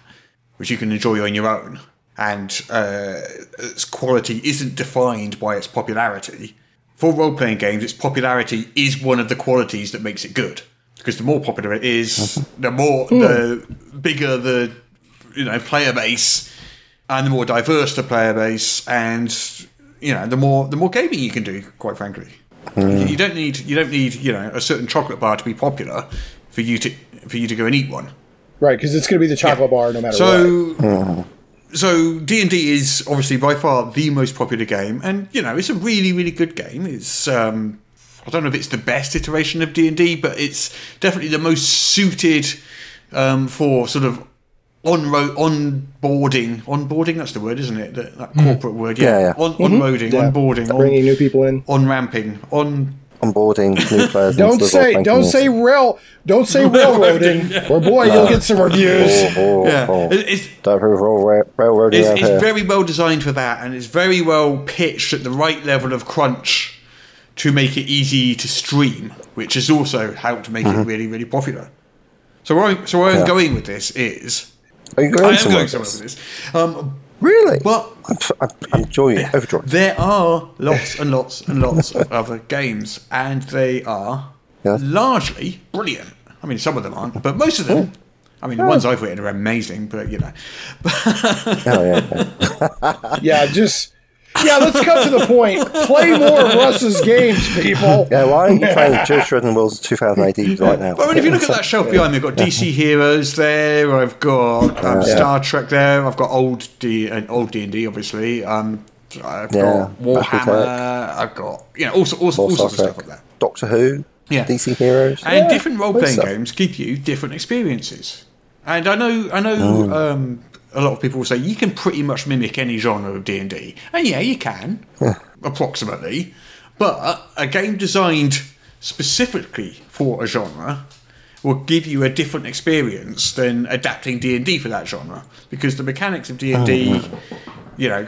which you can enjoy on your own, and uh, its quality isn't defined by its popularity. For role playing games, its popularity is one of the qualities that makes it good. Because the more popular it is, the more the bigger the you know player base, and the more diverse the player base, and you know the more the more gaming you can do. Quite frankly, Mm. you don't need you don't need you know a certain chocolate bar to be popular for you to for you to go and eat one. Right, because it's going to be the chocolate bar no matter So, what. so D and D is obviously by far the most popular game, and you know it's a really really good game. It's um, I don't know if it's the best iteration of D and D, but it's definitely the most suited um, for sort of on road onboarding onboarding. That's the word, isn't it? That, that corporate word. Yeah, Yeah, yeah. On Mhm. onboarding, Yeah. onboarding, on, Bringing new people in, on ramping, on onboarding new players. Don't say, don't say rail, don't say railroading, or boy, you'll get some reviews. Oh, oh, Yeah. oh. It- it's- Don't rail- rail- railroading It's, it's very well designed for that, and it's very well pitched at the right level of crunch to make it easy to stream, which has also helped make it really, really popular. So where, I, so where I'm Mm-hmm. Going with this is, Are you I am somewhere going somewhere with this. Um, Really? but I'm, I'm, I'm enjoying it. Overjoyed. there are lots and lots and lots of other games, and they are Yes. largely brilliant. I mean, some of them aren't, but most of them. I mean, the ones I've written are amazing, but you know. Oh, yeah, yeah. Yeah, just yeah. Let's cut to the point. Play more of Russ's games, people. Yeah, why aren't you playing Joe Shredden World's 2008 right now? Well, I mean, if you look at that shelf behind me, I've got DC Heroes there. I've got um, Yeah. Star Trek there. I've got old D and old D and D, obviously. Um, I've Yeah, got Warhammer. I've got you know all, all, all sorts of stuff Trek. up there. Doctor Who, Yeah. DC Heroes. And Yeah, different role playing games give you different experiences. And I know, I know, Mm. um, a lot of people will say you can pretty much mimic any genre of D and D, and yeah, you can, approximately. But a game designed specifically for a genre will give you a different experience than adapting D and D for that genre, because the mechanics of D and D, oh, you know,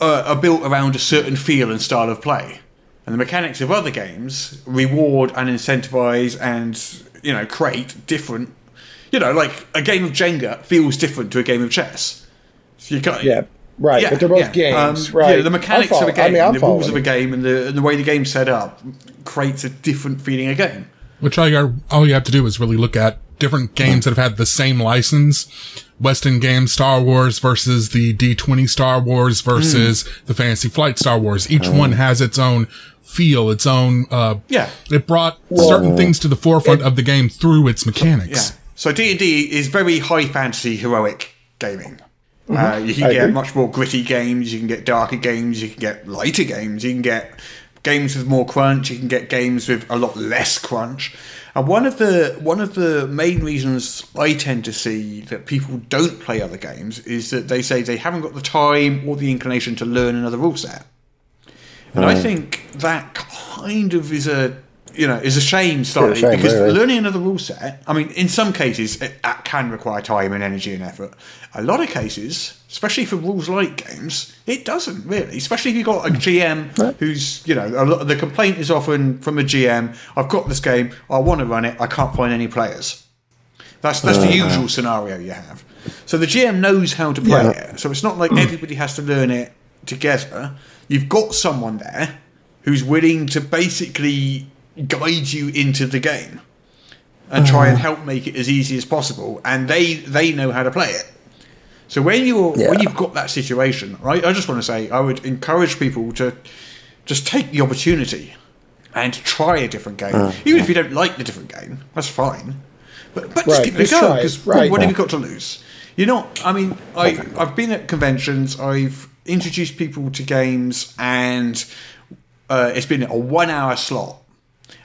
are, are built around a certain feel and style of play. And the mechanics of other games reward and incentivize and, you know, create different. You know, like a game of Jenga feels different to a game of chess. So you can't. Yeah, right. Yeah, but they're both yeah. games, Um, right? Yeah, the mechanics I'm of a follow- I game, mean, I'm the rules of a game, and the, and the way the game's set up creates a different feeling of game. Which all you, all you have to do is really look at different games that have had the same license. West End Games Star Wars versus the D20 Star Wars versus the Fantasy Flight Star Wars. Each one has its own feel, its own, uh, Yeah. it brought certain things to the forefront of the game through its mechanics. Yeah. So D and D is very high fantasy heroic gaming. Uh, Mhm. you can I get agree. much more gritty games. You can get darker games. You can get lighter games. You can get games with more crunch. You can get games with a lot less crunch. And one of the one of the main reasons I tend to see that people don't play other games is that they say they haven't got the time or the inclination to learn another rule set. And I think that kind of is a you know is a shame slightly shame, because really. learning another rule set. I mean, in some cases, it, that can require time and energy and effort. A lot of cases, especially for rules like games, it doesn't really. Especially if you've got a GM who's you know a lot, the complaint is often from a GM. I've got this game. I want to run it. I can't find any players. That's that's the Uh-huh. usual scenario you have. So the GM knows how to play Yeah. it. So it's not like everybody has to learn it together. You've got someone there who's willing to basically guide you into the game and try and help make it as easy as possible. And they they know how to play it. So when you yeah. when you've got that situation, right? I just want to say I would encourage people to just take the opportunity and try a different game, Mm. even if you don't like the different game. That's fine, but but just Right, give it a go because right. what have you got to lose? You're not. I mean, I I've been at conventions. I've introduced people to games, and uh, it's been a one-hour slot.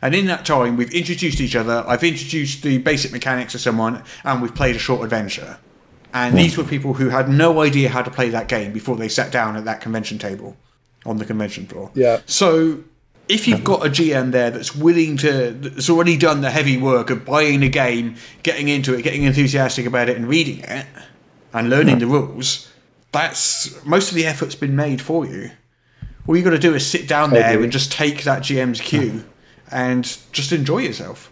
And in that time, we've introduced each other. I've introduced the basic mechanics to someone, and we've played a short adventure. And these were people who had no idea how to play that game before they sat down at that convention table on the convention floor. Yeah. So if you've got a GM there that's willing to, that's already done the heavy work of buying the game, getting into it, getting enthusiastic about it, and reading it, and learning the rules, that's most of the effort's been made for you. All you've got to do is sit down there and just take that GM's cue and just enjoy yourself.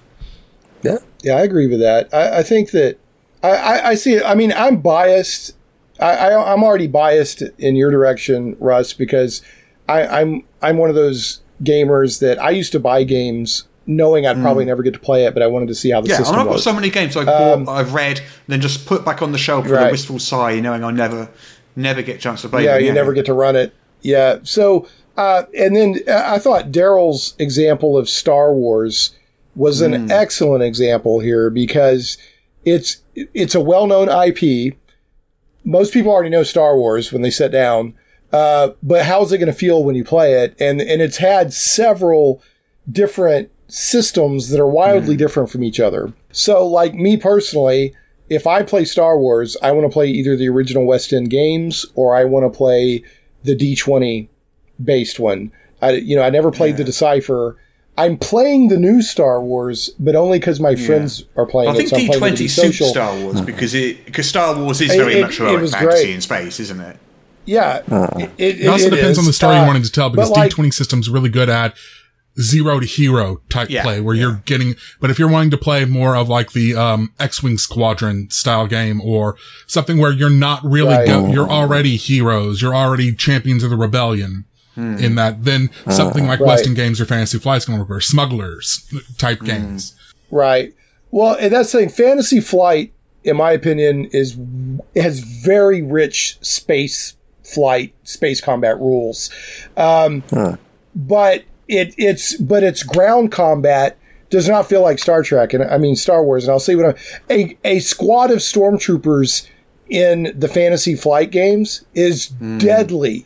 Yeah, yeah, I agree with that. I, I think that I, I, I see it. I mean, I'm biased. I, I, I'm already biased in your direction, Russ, because I, I'm I'm one of those gamers that I used to buy games knowing I'd probably never get to play it, but I wanted to see how the yeah, system and I've got so many games I've Um, bought, I've read, then just put back on the shelf with a wistful sigh, knowing I'll never, never get a chance to play yeah, you never get to run it. Yeah. So, uh, and then uh, I thought Daryl's example of Star Wars was an Mm. excellent example here because it's it's a well known IP. Most people already know Star Wars when they sit down, uh, but how's it going to feel when you play it? And and it's had several different systems that are wildly different from each other. So, like me personally, if I play Star Wars, I want to play either the original West End games or I want to play the D20 based one. I, you know, I never played the Decipher. I'm playing the new Star Wars, but only because my friends are playing I think it. So I'm playing D20 it to be suits social. Star Wars because it because Star Wars is It- very it- much it like fantasy great. in space, isn't it? Yeah, it, it, It also it depends is. on the story Uh, you wanted to tell because like- D20 system's really good at zero to hero type Yeah, play where you're getting, but if you're wanting to play more of like the, um, X-Wing squadron style game or something where you're not really, Right. go, you're already heroes, you're already champions of the rebellion. Hmm. In that, then something like Right. West End games or Fantasy Flight's going to work, or smugglers type Hmm. games. Right. Well, and that's the thing. Fantasy Flight, in my opinion, is has very rich space flight, space combat rules. Um, But it it's but its ground combat does not feel like Star Trek, and I mean Star Wars. And I'll say what I'm, a a squad of stormtroopers in the Fantasy Flight games is deadly.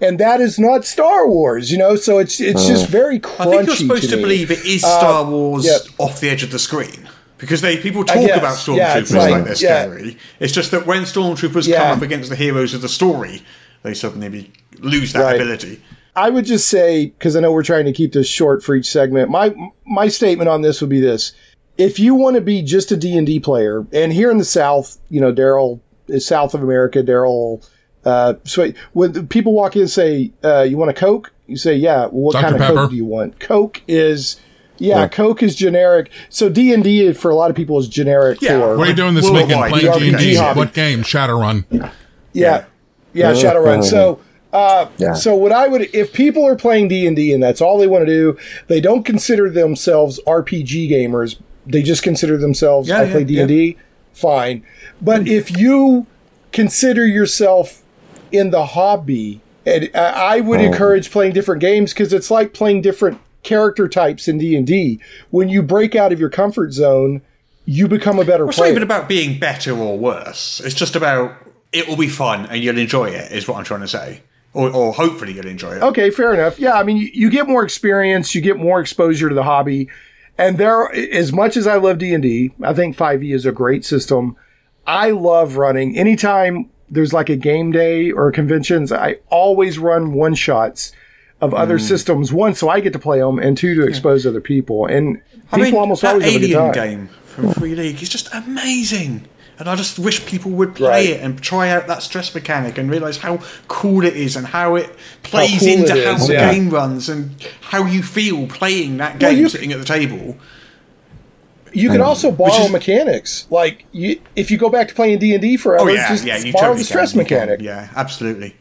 And that is not Star Wars, you know. So it's it's just very crunchy. I think you're supposed to, me. believe it is Uh, Star Wars yeah. off the edge of the screen. Because they people talk guess, about stormtroopers yeah, it's like, like- they're yeah. scary. It's just that when stormtroopers Yeah. come up against the heroes of the story, they suddenly be, lose that Right. ability. I would just say because I know we're trying to keep this short for each segment. My my statement on this would be this: if you want to be just a D and D player, and here in the South, you know, Daryl is South of America. Daryl, uh, so when people walk in and say, uh, "You want a Coke?" You say, "Yeah." Well, what Dr. kind of Pepper. Coke do you want? Coke is. Yeah, Yeah. Coke is generic. So D and D for a lot of people is generic for. What are you doing this worldwide. weekend? Playing D and RPG D. hobby. What game? Shadowrun. Yeah, yeah, Shadowrun. So, uh, Yeah. so what I would, if people are playing D and D and that's all they want to do, they don't consider themselves RPG gamers. They just consider themselves Yeah, I yeah, play D and D. Fine, but if you consider yourself in the hobby, and I would Oh. encourage playing different games because it's like playing different character types in D and D. When you break out of your comfort zone, you become a better Well, it's not player. even about being better or worse. It's just about it will be fun and you'll enjoy it. Is what I'm trying to say, or, or hopefully you'll enjoy it. Okay, fair enough. Yeah, I mean, you, you get more experience, you get more exposure to the hobby, and there, as much as I love D and D, I think Five E is a great system. I love running. Anytime there's like a game day or conventions, I always run one shots of other Mm. systems. One, so I get to play them, and two, to expose other people. And I people mean, almost that always have a Alien game from Free League is just amazing. And I just wish people would play it and try out that stress mechanic and realize how cool it is and how it plays cool into it how is, the yeah. game runs and how you feel playing that Well, game you- sitting at the table. You can Mm. also Which borrow is- mechanics. Like you, if you go back to playing D and D forever, Oh yeah, just yeah, you borrow totally the stress can, you can, mechanic. Yeah, absolutely.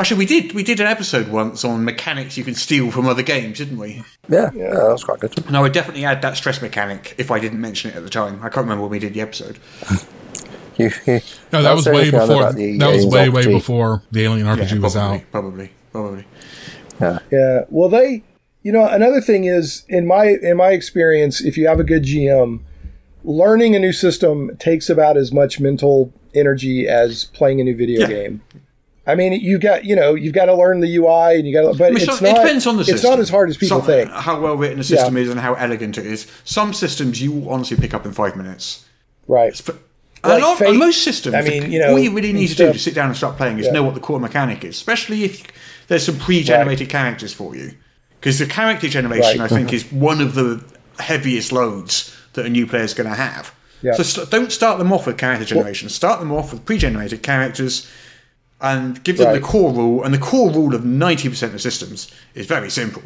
Actually, we did we did an episode once on mechanics you can steal from other games, didn't we? Yeah, yeah, that was quite good. And I would definitely add that stress mechanic if I didn't mention it at the time. I can't remember when we did the episode. You, you, No, that was say way anything I know before. That was Aliens way, way before the Alien RPG Yeah, was probably, out. Probably, probably. Yeah. Yeah. Well, they, you know, another thing is in my in my experience, if you have a good GM, learning a new system takes about as much mental energy as playing a new video Yeah. game. I mean, you got you know you've got to learn the UI and you got to, but I mean, it's so- not. it depends on the system. It's not as hard as people Some- think. How well written the system Yeah. is and how elegant it is. Some systems you will honestly pick up in five minutes. Right. And Like on, Fate, most systems, I mean, you know, all you really need to do to sit down and start playing is Yeah. know what the core mechanic is, especially if there's some pre-generated characters for you. Because the character generation, Right. I think, is one of the heaviest loads that a new player is going to have. Yeah. So st- don't start them off with character generation. Start them off with pre-generated characters, and give them Right. the core rule. And the core rule of ninety percent of systems is very simple.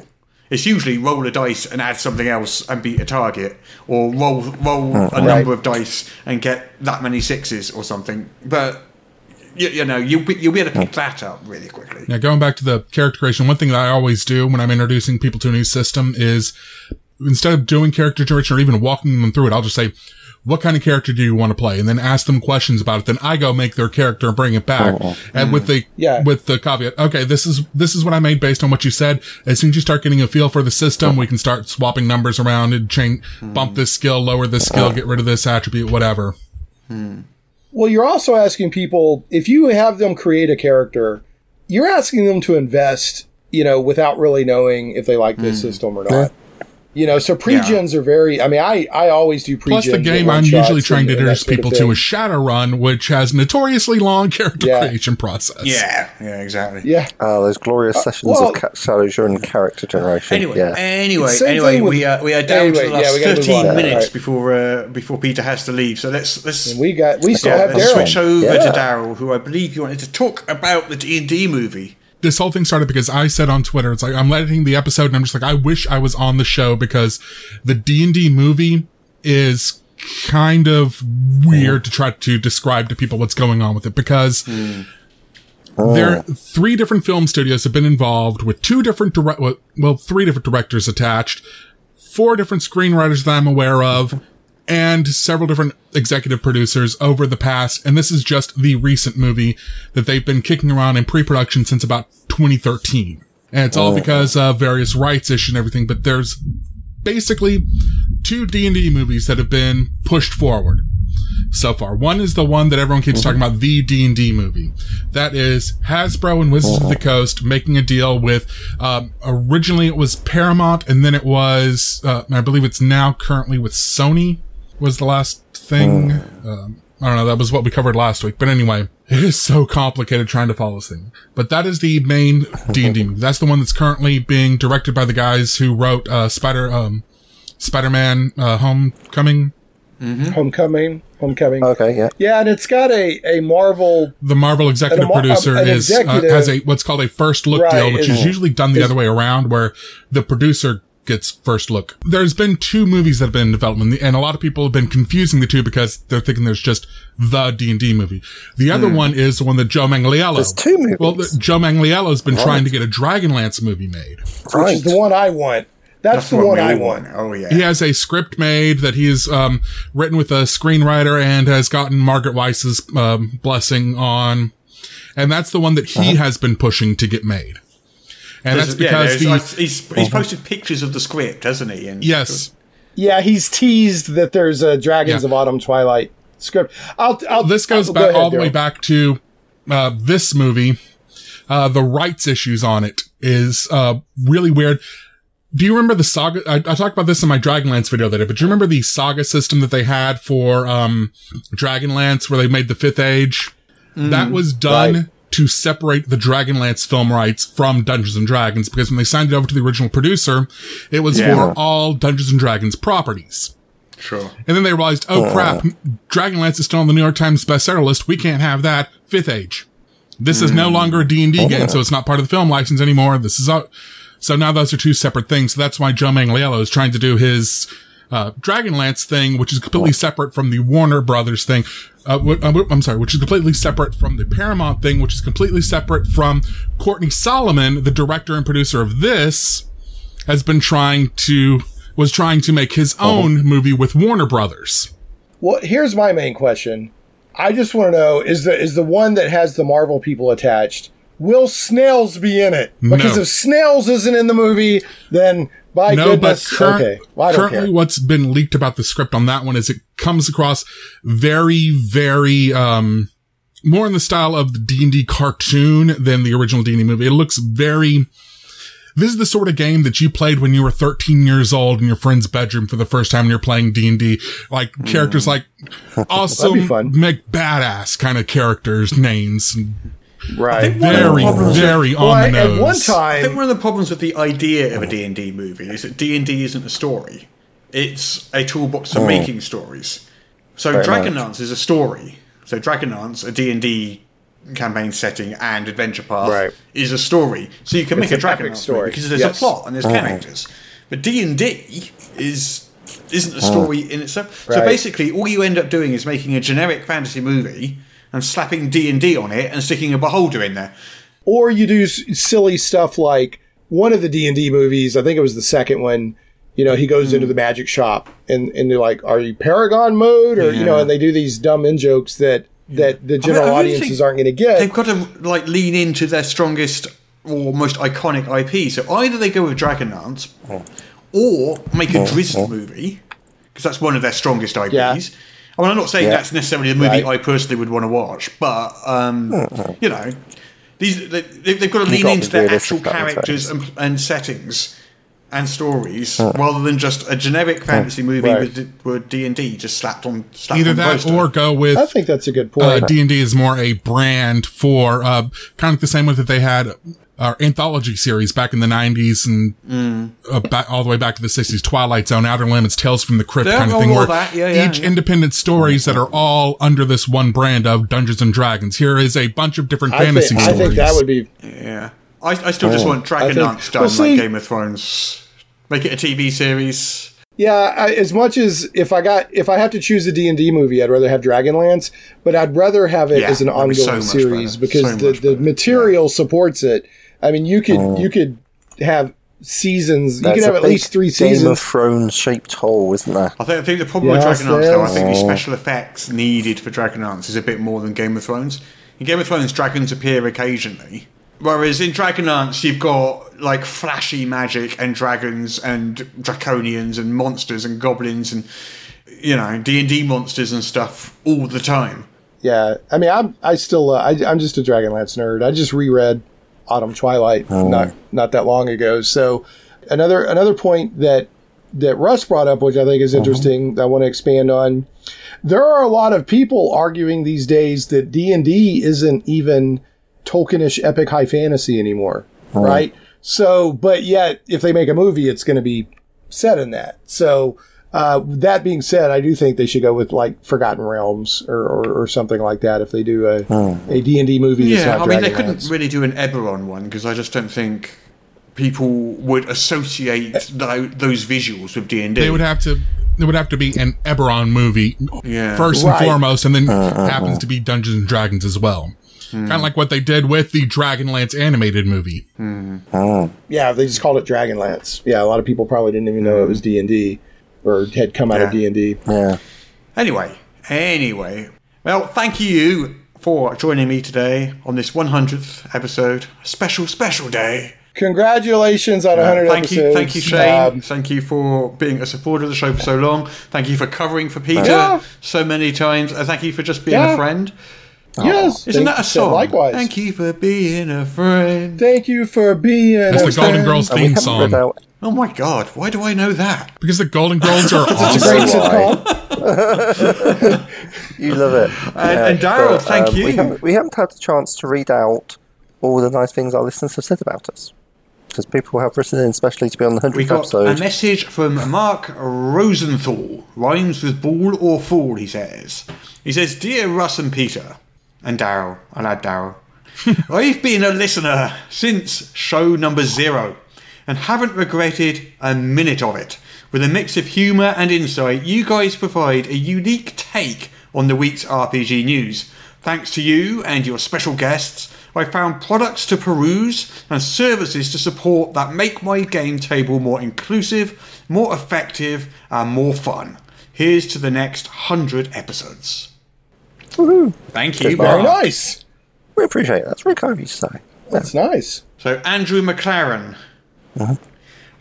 It's usually roll a dice and add something else and beat a target, or roll roll oh, a Right. number of dice and get that many sixes or something. But you, you know you'll be, you'll be able to pick that up really quickly. Now, going back to the character creation, one thing that I always do when I'm introducing people to a new system is instead of doing character generation or even walking them through it, I'll just say, what kind of character do you want to play? And then ask them questions about it. Then I go make their character and bring it back. Oh, oh. And with the, Yeah. with the caveat, okay, this is, this is what I made based on what you said. As soon as you start getting a feel for the system, we can start swapping numbers around and change, bump this skill, lower this skill, get rid of this attribute, whatever. Hmm. Well, you're also asking people if you have them create a character, you're asking them to invest, you know, without really knowing if they like this hmm. system or not. You know, so pre-gens are very. I mean, I I always do pre-gens. Plus, the game I'm usually trying and- to and introduce people thing. to is Shadowrun, which has notoriously long character Yeah. creation process. Yeah, yeah, exactly. Yeah. Ah, those glorious sessions well- of ca- shadow during character generation. Anyway, yeah. anyway, anyway, with- we are we are down Anyway, to the last we thirteen on. minutes Right. before uh, before Peter has to leave. So let's let's And we got we still yeah, have let's Daryl. switch over Yeah. to Daryl, who I believe you wanted to talk about the D and D movie. This whole thing started because I said on Twitter, it's like I'm editing the episode and I'm just like, I wish I was on the show because the D and D movie is kind of weird to try to describe to people what's going on with it because hmm. there oh. three different film studios have been involved with two different direct, well, well, three different directors attached, four different screenwriters that I'm aware of, and several different executive producers over the past. And this is just the recent movie that they've been kicking around in pre-production since about 2013. And it's all because of various rights issues and everything, but there's basically two D&D movies that have been pushed forward so far. One is the one that everyone keeps talking about, the D&D movie. That is Hasbro and Wizards of the Coast making a deal with, um, originally it was Paramount and then it was, uh, I believe it's now currently with Sony was the last thing. Um, I don't know. That was what we covered last week. But anyway, it is so complicated trying to follow this thing. But that is the main D&D movie. That's the one that's currently being directed by the guys who wrote, uh, Spider, um, Spider-Man, uh, Homecoming. Homecoming, Homecoming. Okay, yeah. Yeah, and it's got a a Marvel. the Marvel executive mar- producer an is executive- uh, has a what's called a first look Right, deal, which is, is- usually done the is- other way around, where the producer gets first look. There's been two movies that have been in development, and a lot of people have been confusing the two because they're thinking there's just the D and D movie. The other one is the one that Joe Manganiello. There's two movies. Well, the, Joe Manganiello's been trying to get a Dragonlance movie made. Which Right. is the one I want. That's, the one I want. Oh yeah. He has a script made that he's um, written with a screenwriter and has gotten Margaret Weis's um, blessing on, and that's the one that he has been pushing to get made. And There's- that's because there's, the like, he's he's posted pictures of the script, hasn't he? And yes, Yeah, he's teased that there's a Dragons Yeah. of Autumn Twilight script. I'll. I'll this goes I'll- back go ahead, all the way back to uh, this movie. Uh, the rights issues on it is uh, really weird. Do you remember the saga? I, I talked about this in my Dragonlance video that I did, but do you remember the saga system that they had for um, Dragonlance where they made the fifth age? that was done right. To separate the Dragonlance film rights from Dungeons and Dragons because when they signed it over to the original producer, it was Yeah. for all Dungeons and Dragons properties. Sure. And then they realized, oh crap, Dragonlance is still on the New York Times bestseller list. We can't have that. Fifth Age. This is no longer a D&D game, so it's not part of the film license anymore. This is a, so now those are two separate things. So that's why Joe Manganiello is trying to do his, uh, Dragonlance thing, which is completely separate from the Warner Brothers thing. Uh, uh, I'm sorry, which is completely separate from the Paramount thing, which is completely separate from Courtney Solomon, the director and producer of this, has been trying to, was trying to make his own movie with Warner Brothers. Well, here's my main question. I just want to know: is the is the one that has the Marvel people attached? Will Snails be in it? Because No. if Snails isn't in the movie, then by no, goodness, but current, okay, well, currently care. what's been leaked about the script on that one is it comes across very, very, um, more in the style of the D&D cartoon than the original D&D movie. It looks very, this is the sort of game that you played when you were 13 years old in your friend's bedroom for the first time and you're playing D&D. Like characters like awesome, make badass kind of characters, names. Right. Very, very on the nose. I think one of the problems with the idea of a D&D movie is that D&D isn't a story. It's a toolbox for Mm. making stories. So Very Dragonlance is a story. So Dragonlance, a D&D campaign setting and adventure path Right. is a story. So you can It's make a an epic Dragonlance story. story because there's Yes. a plot and there's Mhm. characters. But D&D is isn't a story in itself. So basically all you end up doing is making a generic fantasy movie and slapping D&D on it and sticking a beholder in there. or you do s- silly stuff like one of the D&D movies, I think it was the second one, you know, he goes Hmm. into the magic shop and, and they're like, are you Paragon mode? Or, you know, and they do these dumb in jokes that, that the general I really audiences aren't going to get. They've got to like lean into their strongest or most iconic IP. So either they go with Dragonlance, or make a Drizzt movie because that's one of their strongest IPs. Yeah. I mean, I'm not saying Yeah. that's necessarily the movie Right. I personally would want to watch, but um, you know, these they, they- they've got to lean got into their actual characters and, and settings and stories Uh. rather than just a generic fantasy movie Right. with, with D and D just slapped on slapped Either on that poster. or go with I think that's a good uh, point. D and D is more a brand for uh, kind of the same way that they had our anthology series back in the '90s and Mm. uh, back all the way back to the '60s. Twilight Zone, Outer Limits, Tales from the Crypt, Yeah, kind of thing, where. Yeah, yeah, each yeah. independent stories that are all under this one brand of Dungeons and Dragons. Here is a bunch of different I fantasy think, I stories. think that would be Yeah. I, I still just Oh. want I think- Dragonlance done well, see- like Game of Thrones. Make it a TV series. Yeah, I, as much as if I got if I have to choose a D and D movie, I'd rather have Dragonlance, but I'd rather have it Yeah, as an that'd be so ongoing series better. because So the, the material supports it. I mean, you could you could have seasons. You There's could have at least three seasons. Game seasons. of Thrones shaped hole, isn't there? I think, I think the problem Yes, with Dragonlance, though, I there think the special effects needed for Dragonlance is a bit more than Game of Thrones. In Game of Thrones, dragons appear occasionally. Whereas in Dragonlance, you've got like flashy magic and dragons and draconians and monsters and goblins and you know D and D monsters and stuff all the time. Yeah, I mean, I'm I still uh, I, I'm just a Dragonlance nerd. I just reread Autumn Twilight oh. not not that long ago. So another another point that that Russ brought up, which I think is uh-huh. interesting, that I want to expand on. There are a lot of people arguing these days that D and D isn't even Tolkienish epic high fantasy anymore, oh. right? So, but yet, if they make a movie, it's going to be set in that. So, uh, that being said, I do think they should go with like Forgotten Realms or, or, or something like that if they do a a a D and D movie. Yeah, I mean they Dragonlance. couldn't really do an Eberron one because I just don't think people would associate tho- those visuals with D and D. They would have to. It would have to be an Eberron movie Yeah. first and Right. foremost, and then Uh, happens to be Dungeons and Dragons as well. Hmm. Kind of like what they did with the Dragonlance animated movie. Yeah, they just called it Dragonlance. Yeah, a lot of people probably didn't even know it was D and D or had come out of D Yeah. and D. Yeah. Anyway, anyway, well, thank you for joining me today on this 100th episode, a special, special day. Congratulations on Uh, 100 thank you, episodes. thank you, Shane. Um, thank you for being a supporter of the show for so long. Thank you for covering for Peter Yeah. so many times. And thank you for just being Yeah. a friend. Yes, isn't that a song? likewise. Thank you for being a friend. Thank you for being. That's a the Golden friend. Girls theme song. Oh my god, why do I know that? Because the Golden Girls are It's a awesome. great sitcom. You love it. And- and Daryl, thank um, you. We haven't, we haven't had the chance to read out all the nice things our listeners have said about us. Because people have written in, especially to be on the 100th We got episode. a message from Mark Rosenthal. Rhymes with ball or fool, he says. He says, Dear Russ and Peter, and Daryl, I'll add Daryl, I've been a listener since show number zero and haven't regretted a minute of it. With a mix of humour and insight, you guys provide a unique take on the week's RPG news. Thanks to you and your special guests, I found products to peruse and services to support that make my game table more inclusive, more effective, and more fun. Here's to the next 100 episodes. Thank you. Very nice. We appreciate that. That's very kind of you to say. That's nice. So, Andrew McLaren.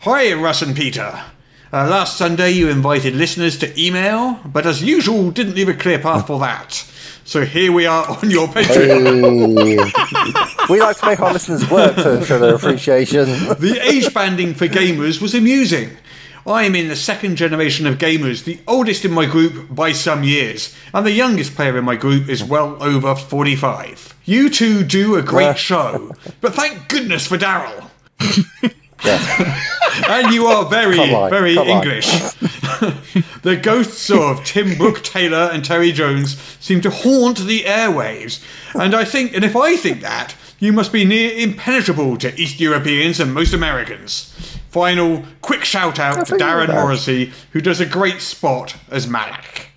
Hi, Russ and Peter. Uh, last Sunday, you invited listeners to email, but as usual, didn't leave a clear path for that. So here we are on your Patreon. Hey. we like to make our listeners work to show their appreciation. the age banding for gamers was amusing. I am in the second generation of gamers, the oldest in my group by some years, and the youngest player in my group is well over 45. You two do a great show, but thank goodness for Daryl. and you are very, very. English. the ghosts of Tim Brooke Taylor and Terry Jones seem to haunt the airwaves. And I think, and if I think that, you must be near impenetrable to East Europeans and most Americans. Final quick shout out to Darren. Morrissey, who does a great spot as Malak.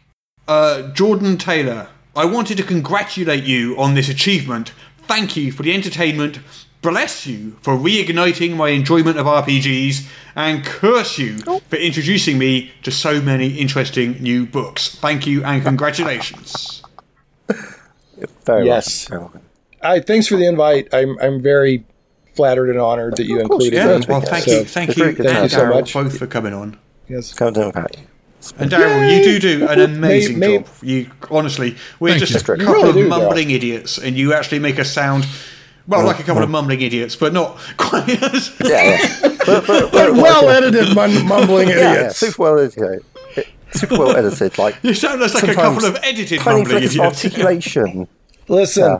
Uh, Jordan Taylor, I wanted to congratulate you on this achievement. Thank you for the entertainment. Bless you for reigniting my enjoyment of RPGs, and curse you oh. for introducing me to so many interesting new books. Thank you and congratulations. Very Yes. well. Very. I thanks for the invite. I'm I'm very flattered and honored that you included Yeah, well, thank So, you, thank you, Thank you so Daryl much. both for coming on. Yes. Can't do it without you. And Daryl, you do do an amazing May- may- job. You honestly, we're just you. a couple really of do, Daryl. mumbling idiots, and you actually make us sound well like a couple of mumbling idiots, but not quite as. Yeah, yeah. But, but, But well edited mum- mumbling yeah, yeah, idiots. super well edited. Super well edited. Like You sound like a couple of edited mumbling idiots. articulation. Listen, Yeah.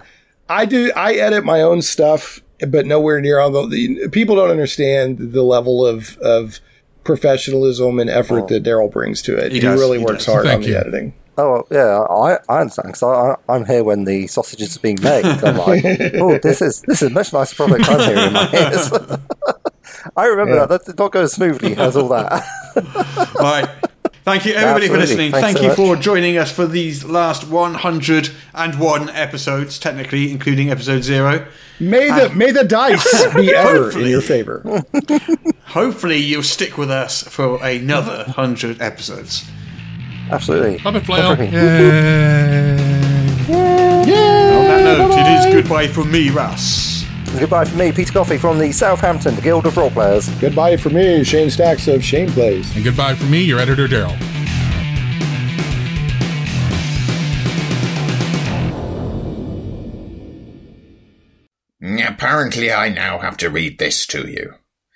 I do. I edit my own stuff, but nowhere near all the, the people don't understand the level of of professionalism and effort oh. that Daryl brings to it. He He, does, really he works does. hard Thank on the editing. Oh yeah, I, I understand because I, I'm here when the sausages are being made. I'm like, oh, this is this is a much nicer product I'm hearing in my ears. I remember Yeah. that. That did not go smoothly. Has all that. All right. Thank you, everybody, for listening. Thanks Thank so you much. for joining us for these last 101 episodes, technically, including episode zero. May the may the dice be ever in your favor. Hopefully, you'll stick with us for another 100 episodes. Absolutely. Puppet flail. Perfect. Yay. On that note, it is goodbye from me, Russ. Goodbye from me, Peter Coffey from the Southampton Guild of Role Players. Goodbye from me, Shane Sachs of Shane Plays. And goodbye from me, your editor, Daryl. Apparently, I now have to read this to you.